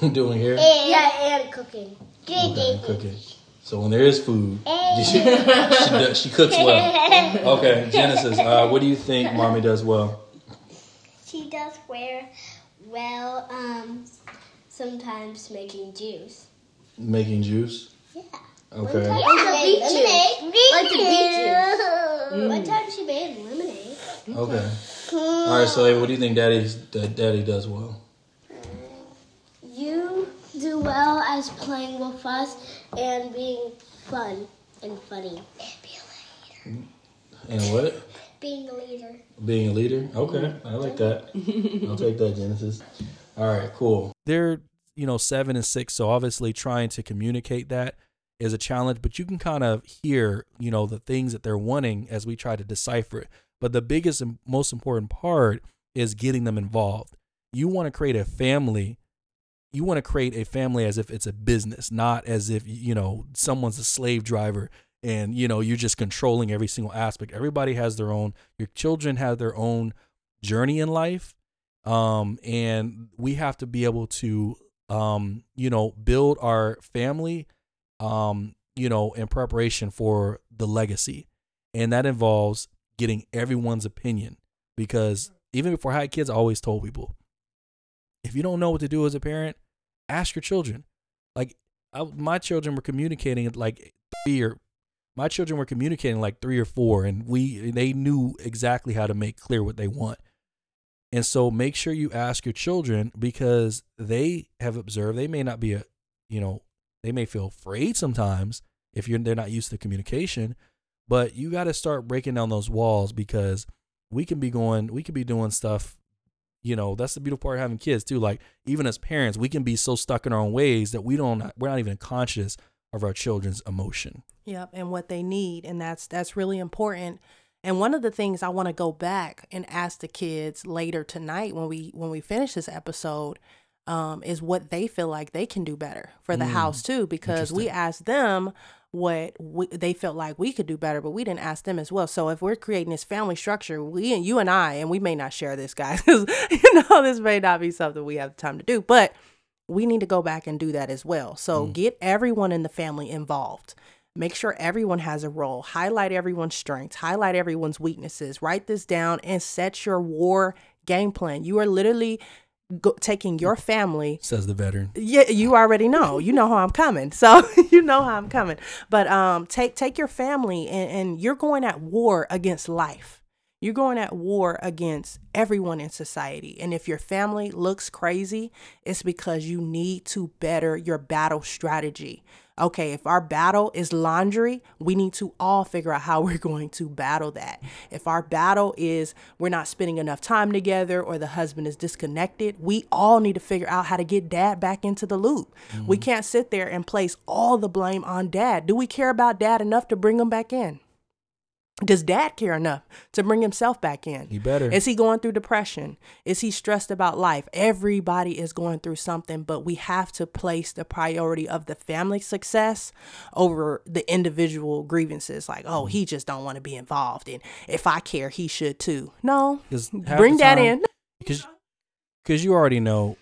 Doing hair? yeah, and cooking. Okay, cooking. So when there is food, she, she, does, she cooks well. Okay, Genesis, uh, what do you think mommy does well? She does wear well. Um, sometimes making juice. Making juice? Yeah. Okay. Like the beet juice. Like the beet juice. One time she made lemonade. Okay. Hmm. All right, so Ava, what do you think daddy's, that daddy does well? You do well as playing with us and being fun and funny. And what? Being a leader. Being a leader? Okay, I like that. I'll take that, Genesis. All right, cool. They're, you know, seven and six, so obviously trying to communicate that is a challenge, but you can kind of hear, you know, the things that they're wanting as we try to decipher it. But the biggest and most important part is getting them involved. You want to create a family. You want to create a family as if it's a business, not as if, you know, someone's a slave driver and, you know, you're just controlling every single aspect. Everybody has their own, your children have their own journey in life. Um, and we have to be able to, um, you know, build our family, um, you know, in preparation for the legacy. And that involves getting everyone's opinion because even before I had kids, I always told people, if you don't know what to do as a parent, ask your children. Like I, my children were communicating like three or my children were communicating like three or four, and we they knew exactly how to make clear what they want. And so make sure you ask your children because they have observed they may not be a, you know, they may feel afraid sometimes if you're they're not used to communication, but you got to start breaking down those walls because we can be going, we can be doing stuff. You know, that's the beautiful part of having kids too. Like even as parents, we can be so stuck in our own ways that we don't, we're not even conscious of our children's emotion. Yep, and what they need, and that's that's really important. And one of the things I want to go back and ask the kids later tonight when we when we finish this episode um, is what they feel like they can do better for the Mm, house too, because we asked them what we, they felt like we could do better, but we didn't ask them as well. So if we're creating this family structure, we and you and I, and we may not share this, guys, you know this may not be something we have time to do, but we need to go back and do that as well. So get everyone in the family involved. Make sure everyone has a role. Highlight everyone's strengths, highlight everyone's weaknesses. Write this down and set your war game plan. You are literally go- taking your family Says the veteran. yeah, you already know. You know how I'm coming. So you know how I'm coming. But um take take your family and, and you're going at war against life. You're going at war against everyone in society. And if your family looks crazy, it's because you need to better your battle strategy. Okay, if our battle is laundry, we need to all figure out how we're going to battle that. If our battle is we're not spending enough time together or the husband is disconnected, we all need to figure out how to get dad back into the loop. We mm-hmm. can't sit there and place all the blame on dad. Do we care about dad enough to bring him back in? Does dad care enough to bring himself back in? He better. Is he going through depression? Is he stressed about life? Everybody is going through something, but we have to place the priority of the family success over the individual grievances. Like, oh, he just don't want to be involved, and if I care, he should too. No, bring that time- in. because because you already know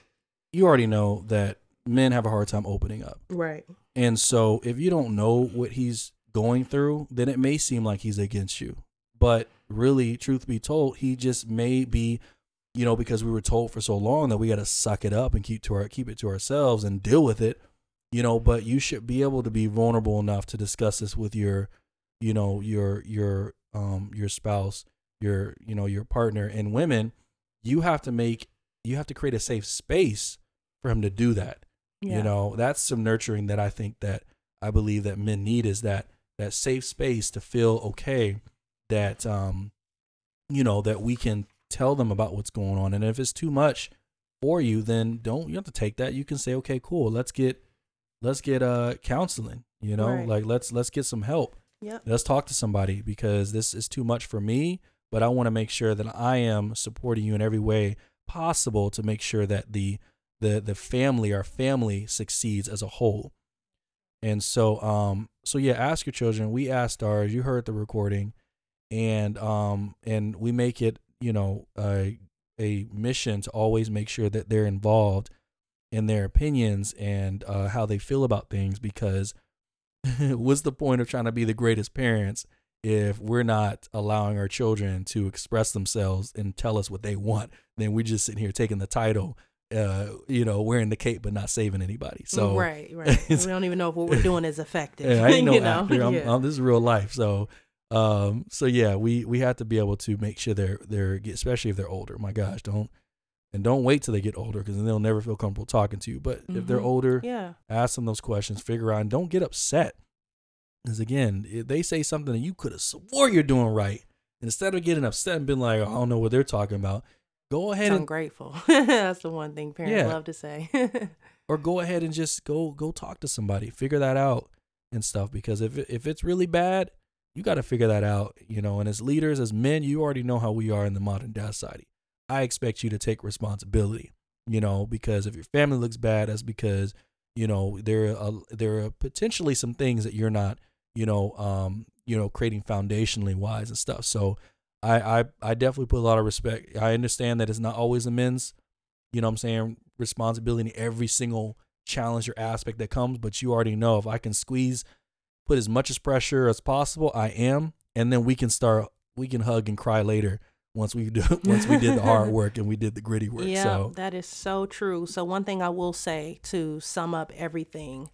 you already know that men have a hard time opening up Right. and so if you don't know what he's going through then it may seem like he's against you. But really truth be told he just may be you know because we were told for so long that we got to suck it up and keep to our keep it to ourselves and deal with it you know but you should be able to be vulnerable enough to discuss this with your you know your your um your spouse your you know your partner and women. You have to make you have to create a safe space for him to do that. Yeah. you know that's some nurturing that i think that i believe that men need is that that safe space to feel okay that um you know that we can tell them about what's going on. And if it's too much for you then don't you have to take that. You can say okay cool. Let's get let's get uh counseling you know? Right. like let's let's get some help. Yep. let's talk to somebody because this is too much for me but i want to make sure that i am supporting you in every way possible to make sure that the the the family our family succeeds as a whole and so um so yeah ask your children we asked ours you heard the recording and um and we make it you know a a mission to always make sure that they're involved in their opinions and uh, how they feel about things because what's the point of trying to be the greatest parents if we're not allowing our children to express themselves and tell us what they want? Then we're just sitting here taking the title uh you know wearing the cape but not saving anybody so right, right. we don't even know if what we're doing is effective. yeah, I ain't no you know? actor. I'm, Yeah. I'm- this is real life. So, um, so yeah, we we have to be able to make sure they're they're especially if they're older. My gosh, don't and don't wait till they get older because then they'll never feel comfortable talking to you. But if they're Mhm. older, yeah. ask them those questions, figure out, and don't get upset. Because again, if they say something that you could have swore you're doing right, and instead of getting upset and being like, I don't know what they're talking about, go ahead It's and ungrateful. That's the one thing parents Yeah. love to say. or go ahead and just go go talk to somebody figure that out and stuff because if if it's really bad you got to figure that out you know and as leaders as men you already know how we are in the modern day society i expect you to take responsibility you know because if your family looks bad that's because you know there are there are potentially some things that you're not you know um you know creating foundationally wise and stuff so I, I I definitely put a lot of respect. I understand that it's not always the men's you know what I'm saying, responsibility in every single challenge or aspect that comes, but you already know if I can squeeze, put as much as pressure as possible, I am, and then we can start, we can hug and cry later once we do, once we did the hard work and we did the gritty work. Yeah, so that is so true. So one thing I will say to sum up everything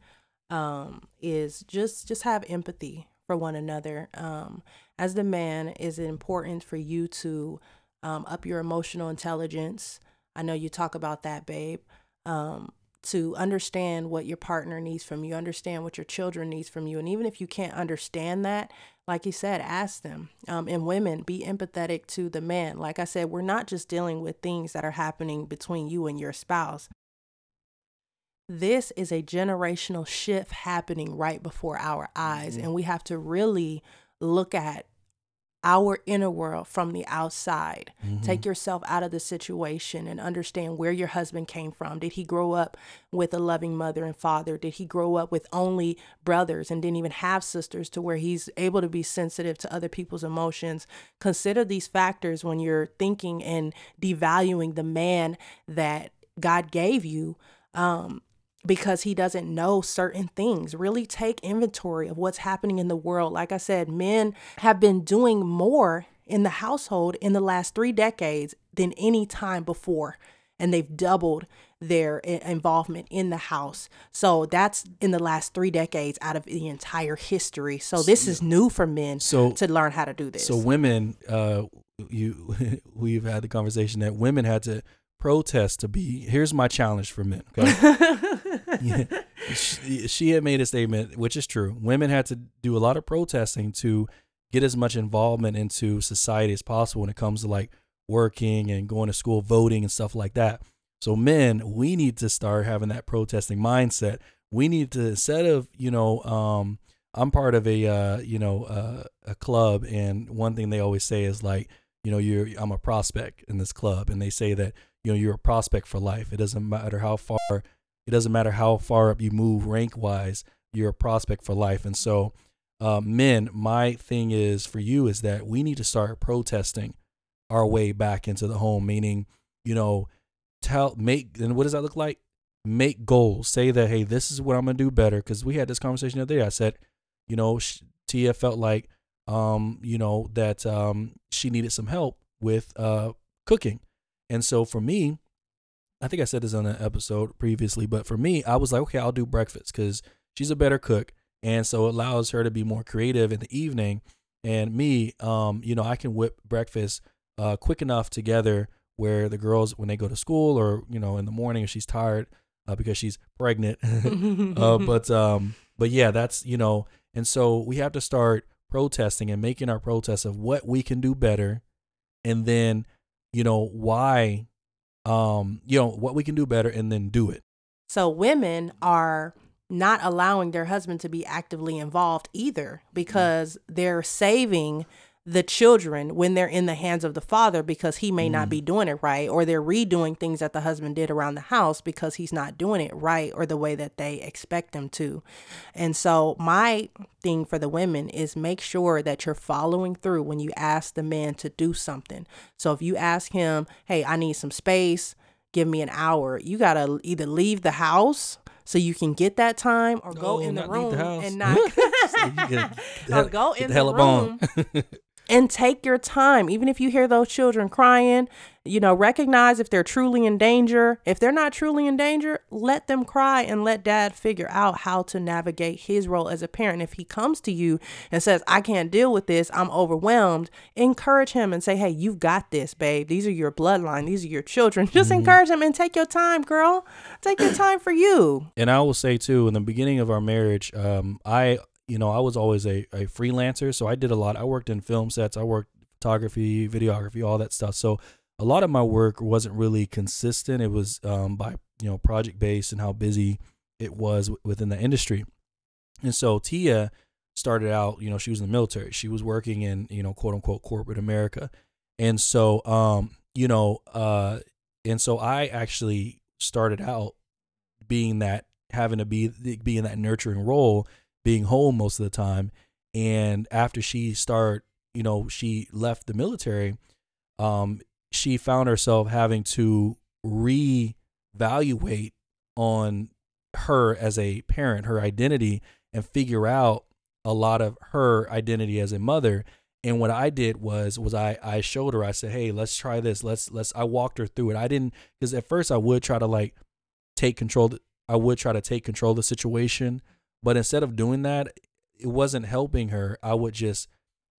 um, is just just have empathy for one another. Um, as the man, is it important for you to um, up your emotional intelligence? I know you talk about that, babe. Um, to understand what your partner needs from you, understand what your children needs from you, and even if you can't understand that, like you said, ask them. Um, and women, be empathetic to the man. Like I said, we're not just dealing with things that are happening between you and your spouse. This is a generational shift happening right before our eyes, and we have to really look at our inner world from the outside. Mm-hmm. Take yourself out of the situation and understand where your husband came from. Did he grow up with a loving mother and father? Did he grow up with only brothers and didn't even have sisters to where he's able to be sensitive to other people's emotions? Consider these factors when you're thinking and devaluing the man that God gave you. Um, because he doesn't know certain things. Really take inventory of what's happening in the world. Like I said, men have been doing more in the household in the last three decades than any time before. And they've doubled their involvement in the house. So that's in the last three decades out of the entire history. So this is new for men So- to learn how to do this. So women, uh, you, we've had the conversation that women had to protest to be. Here's my challenge for men. Okay, she, she had made a statement, which is true. Women had to do a lot of protesting to get as much involvement into society as possible when it comes to like working and going to school, voting and stuff like that. So men, we need to start having that protesting mindset. We need to instead of you know um, I'm part of a uh, you know uh, a club, and one thing they always say is like, you know, you're I'm a prospect in this club, and they say that you know you're a prospect for life. It doesn't matter how far, it doesn't matter how far up you move rank wise, you're a prospect for life. And so, uh, men, my thing is for you is that we need to start protesting our way back into the home, meaning, you know, tell make and what does that look like? Make goals. Say that hey, this is what I'm gonna do better. Because we had this conversation the other day. I said, you know, Tia felt like, um, you know, that um she needed some help with uh cooking, and so for me, I think I said this on an episode previously, but for me, I was like, okay, I'll do breakfast because she's a better cook, and so it allows her to be more creative in the evening. And me, um, you know, I can whip breakfast uh, quick enough together where the girls, when they go to school or you know in the morning, if she's tired uh, because she's pregnant, uh, but um, but yeah, that's you know, and so we have to start protesting and making our protests of what we can do better, and then you know why, um, you know what we can do better, and then do it. So women are not allowing their husband to be actively involved either because they're saving the children when they're in the hands of the father because he may not mm. be doing it right or they're redoing things that the husband did around the house because he's not doing it right or the way that they expect him to. And so my thing for the women is make sure that you're following through when you ask the man to do something. So if you ask him, "Hey, I need some space, give me an hour." You got to either leave the house so you can get that time or go in the room the and not So or go in the the hell up on. room and take your time. Even if you hear those children crying you know recognize if they're truly in danger. If they're not truly in danger let them cry and let dad figure out how to navigate his role as a parent. If he comes to you and says i can't deal with this. I'm overwhelmed encourage him and say hey you've got this babe. These are your bloodline. These are your children. Just Mm-hmm. encourage him and take your time girl. Take your time for you. And I will say too, in the beginning of our marriage, um, I you know I was always a, a freelancer, so I did a lot. I worked in film sets, I worked photography, videography, all that stuff. So a lot of my work wasn't really consistent. It was um, by you know project based and how busy it was w- within the industry. And so Tia started out, you know, she was in the military. She was working in you know quote unquote corporate America, and so um, you know, uh, and so I actually started out being that having to be be in that nurturing role, being home most of the time. And after she started, you know, she left the military, um, she found herself having to reevaluate on her as a parent, her identity, and figure out a lot of her identity as a mother. And what I did was was I I showed her I said, "Hey, let's try this. Let's let's." I walked her through it. I didn't because at first I would try to like take control. I would try to take control of the situation, but instead of doing that, it wasn't helping her. I would just,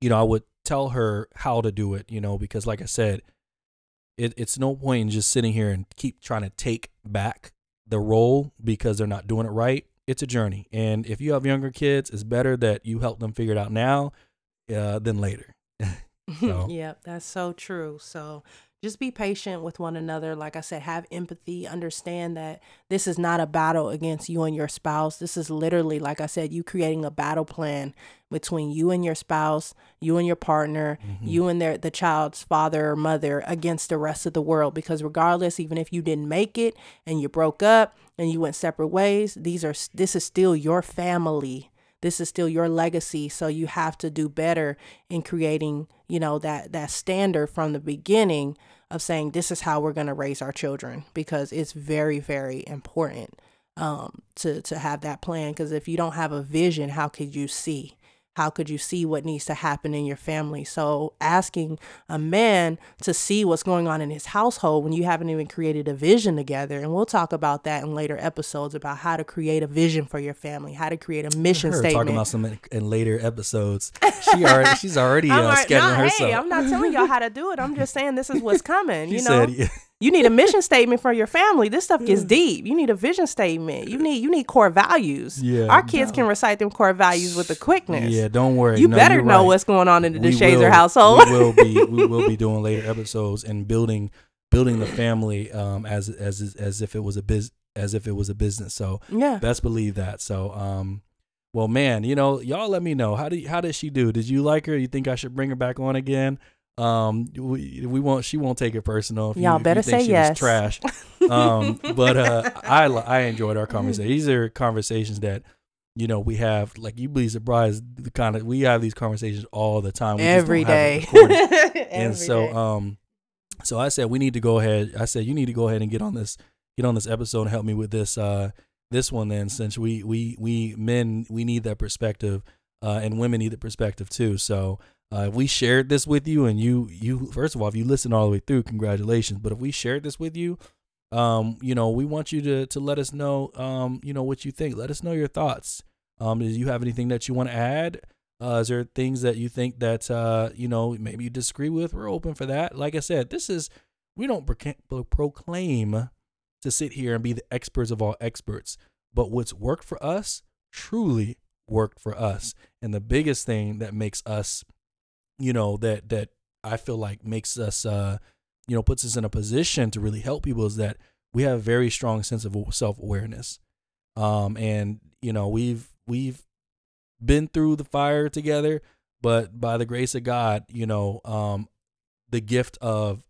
you know, I would tell her how to do it. You know, because like I said, it, it's no point in just sitting here and keep trying to take back the role because they're not doing it right. It's a journey, and if you have younger kids, it's better that you help them figure it out now uh, than later. So- yep, that's so true. So just be patient with one another. Like I said, have empathy, understand that this is not a battle against you and your spouse. This is literally, like I said, you creating a battle plan between you and your spouse, you and your partner, mm-hmm. you and their the child's father or mother against the rest of the world. Because regardless, even if you didn't make it and you broke up and you went separate ways, these are this is still your family this is still your legacy so you have to do better in creating you know that that standard from the beginning of saying this is how we're going to raise our children because it's very very important um to to have that plan because if you don't have a vision how could you see how could you see what needs to happen in your family so asking a man to see what's going on in his household when you haven't even created a vision together and we'll talk about that in later episodes about how to create a vision for your family how to create a mission her statement talking about some in, in later episodes. She already she's already uh, scheduling nah, herself. Hey, I'm not telling y'all how to do it. I'm just saying this is what's coming. you know, said, yeah. You need a mission statement for your family. This stuff gets deep. You need a vision statement. You need you need core values. Yeah, our kids can recite them core values with the quickness. Yeah, don't worry. you No, better know right. what's going on in the We DeShazer will- household. we will be we will be doing later episodes and building building the family um as as as if it was a biz as if it was a business. So yeah. best believe that. So um Well, man, you know, y'all let me know how did how did she do? Did you like her? You think I should bring her back on again? Um, we, we won't. She won't take it personal. If Y'all you, if better you think say she yes. Was trash. Um, but uh, I I enjoyed our conversation. These are conversations that you know we have. Like you'd be surprised the kind of we have these conversations all the time. We Every day. recorded. and so day. um so I said we need to go ahead I said you need to go ahead and get on this get on this episode and help me with this uh this one then since we we we men we need that perspective uh and women need the perspective too so uh, if we shared this with you and you you first of all if you listen all the way through congratulations but if we shared this with you um you know we want you to to let us know um you know what you think let us know your thoughts um do you have anything that you want to add uh, is there things that you think that uh, you know maybe you disagree with? We're open for that. Like I said, this is we don't pro- proclaim to sit here and be the experts of all experts, but what's worked for us truly worked for us. And the biggest thing that makes us, you know, that that I feel like makes us, uh, you know, puts us in a position to really help people is that we have a very strong sense of self awareness. Um, and you know, we've we've been through the fire together, but by the grace of God, you know, um, the gift of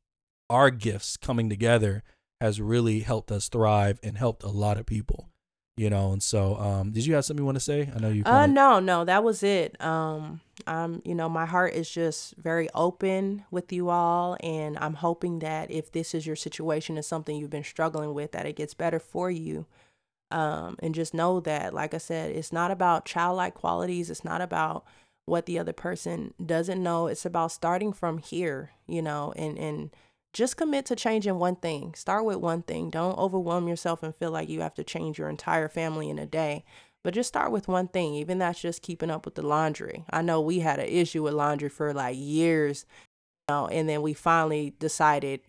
our gifts coming together has really helped us thrive and helped a lot of people, you know. And so, um, did you have something you want to say? I know you. Uh no, no, that was it. Um um you know, my heart is just very open with you all and I'm hoping that if this is your situation and something you've been struggling with that it gets better for you. Um and just know that like I said, it's not about childlike qualities, it's not about what the other person doesn't know. It's about starting from here, you know, and and just commit to changing one thing. Start with one thing. Don't overwhelm yourself and feel like you have to change your entire family in a day. But just start with one thing. Even that's just keeping up with the laundry. I know we had an issue with laundry for like years, you know, and then we finally decided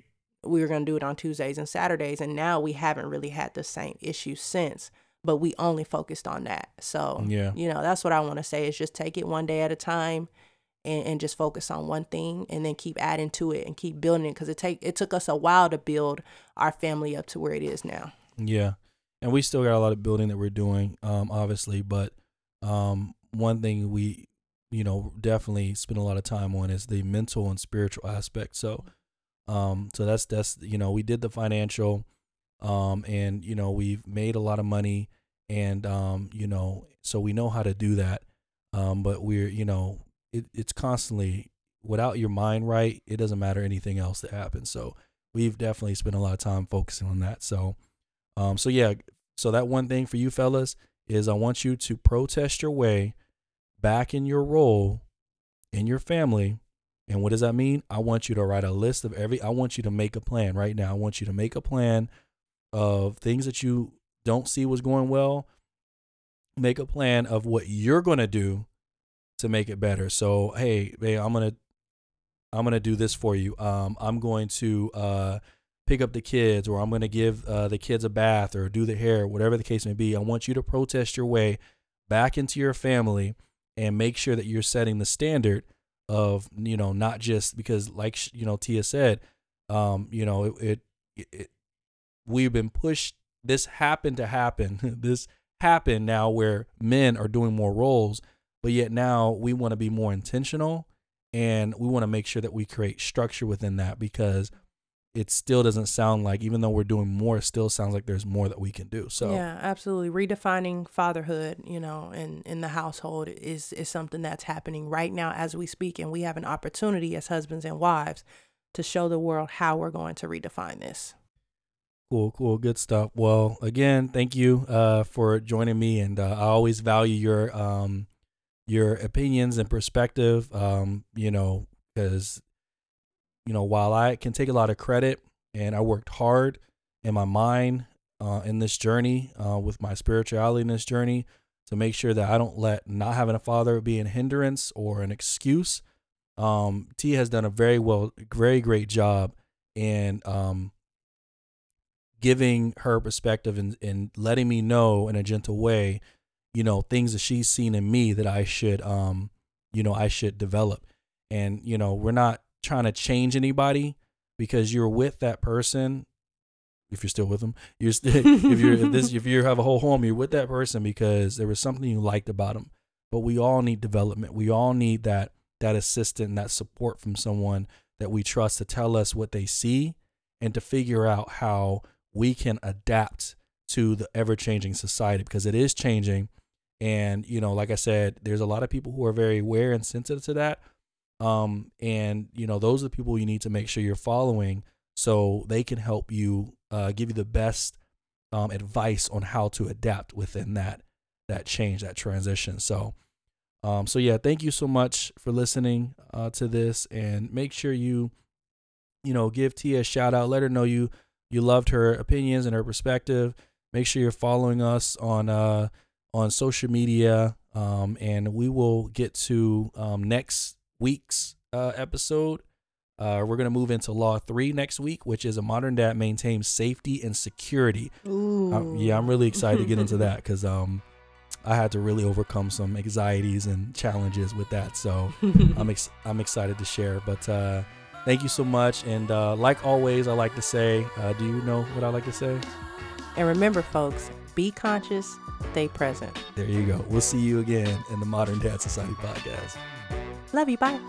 we were going to do it on Tuesdays and Saturdays. And now we haven't really had the same issue since, but we only focused on that. So, Yeah. you know, that's what I want to say is just take it one day at a time and, and just focus on one thing and then keep adding to it and keep building it because it take it took us a while to build our family up to where it is now. Yeah. And we still got a lot of building that we're doing, um, obviously. But um, one thing we, you know, definitely spend a lot of time on is the mental and spiritual aspect. So, um, so that's that's you know, we did the financial, um, and you know, we've made a lot of money, and um, you know, so we know how to do that. Um, but we're you know, it, it's constantly without your mind right, it doesn't matter anything else that happens. So we've definitely spent a lot of time focusing on that. So. Um, so yeah, so that one thing for you fellas is I want you to protest your way back in your role in your family. And what does that mean? I want you to write a list of every I want you to make a plan right now. I want you to make a plan of things that you don't see was going well. Make a plan of what you're going to do to make it better. So, hey, hey, I'm to I'm to do this for you. Um I'm going to uh pick up the kids or I'm to give uh, the kids a bath or do the hair, whatever the case may be. I want you to protest your way back into your family and make sure that you're setting the standard of, you know, not just because like, you know, Tia said, um, you know, it, it, it we've been pushed, this happened to happen. this happened now where men are doing more roles, but yet now we want to be more intentional and we want to make sure that we create structure within that because it still doesn't sound like even though we're doing more it still sounds like there's more that we can do so yeah, absolutely. Redefining fatherhood, you know, in in the household is is something that's happening right now as we speak, and we have an opportunity as husbands and wives to show the world how we're going to redefine this. cool cool good stuff well again thank you uh for joining me and uh, i always value your um your opinions and perspective um you know because you know while i can take a lot of credit and i worked hard in my mind uh, in this journey uh, with my spirituality in this journey to make sure that i don't let not having a father be an hindrance or an excuse um t has done a very well very great job in um giving her perspective and, and letting me know in a gentle way, you know, things that she's seen in me that I should, um, you know, I should develop. And, you know, we're not trying to change anybody because you're with that person if you're still with them, you're st- if you're if this if you have a whole home, you're with that person because there was something you liked about them. But we all need development. We all need that that assistant, that support from someone that we trust to tell us what they see and to figure out how we can adapt to the ever changing society because it is changing. And, you know, like I said, there's a lot of people who are very aware and sensitive to that. Um, and, you know, those are the people you need to make sure you're following so they can help you uh, give you the best um, advice on how to adapt within that that change, that transition. So, um, so yeah, thank you so much for listening uh, to this, and make sure you, you know, give Tia a shout out. Let her know you you loved her opinions and her perspective. Make sure you're following us on uh, on social media, um, and we will get to um, next week's uh, episode. Uh, we're gonna move into Law Three next week, which is a modern dad maintains safety and security. Ooh. Um, yeah, I'm really excited to get into that because um, I had to really overcome some anxieties and challenges with that. So I'm ex- I'm excited to share. But uh, thank you so much. And uh, like always, I like to say, uh, do you know what I like to say? and remember, folks, be conscious, stay present. There you go. We'll see you again in the Modern Dad Society podcast. Love you. Bye.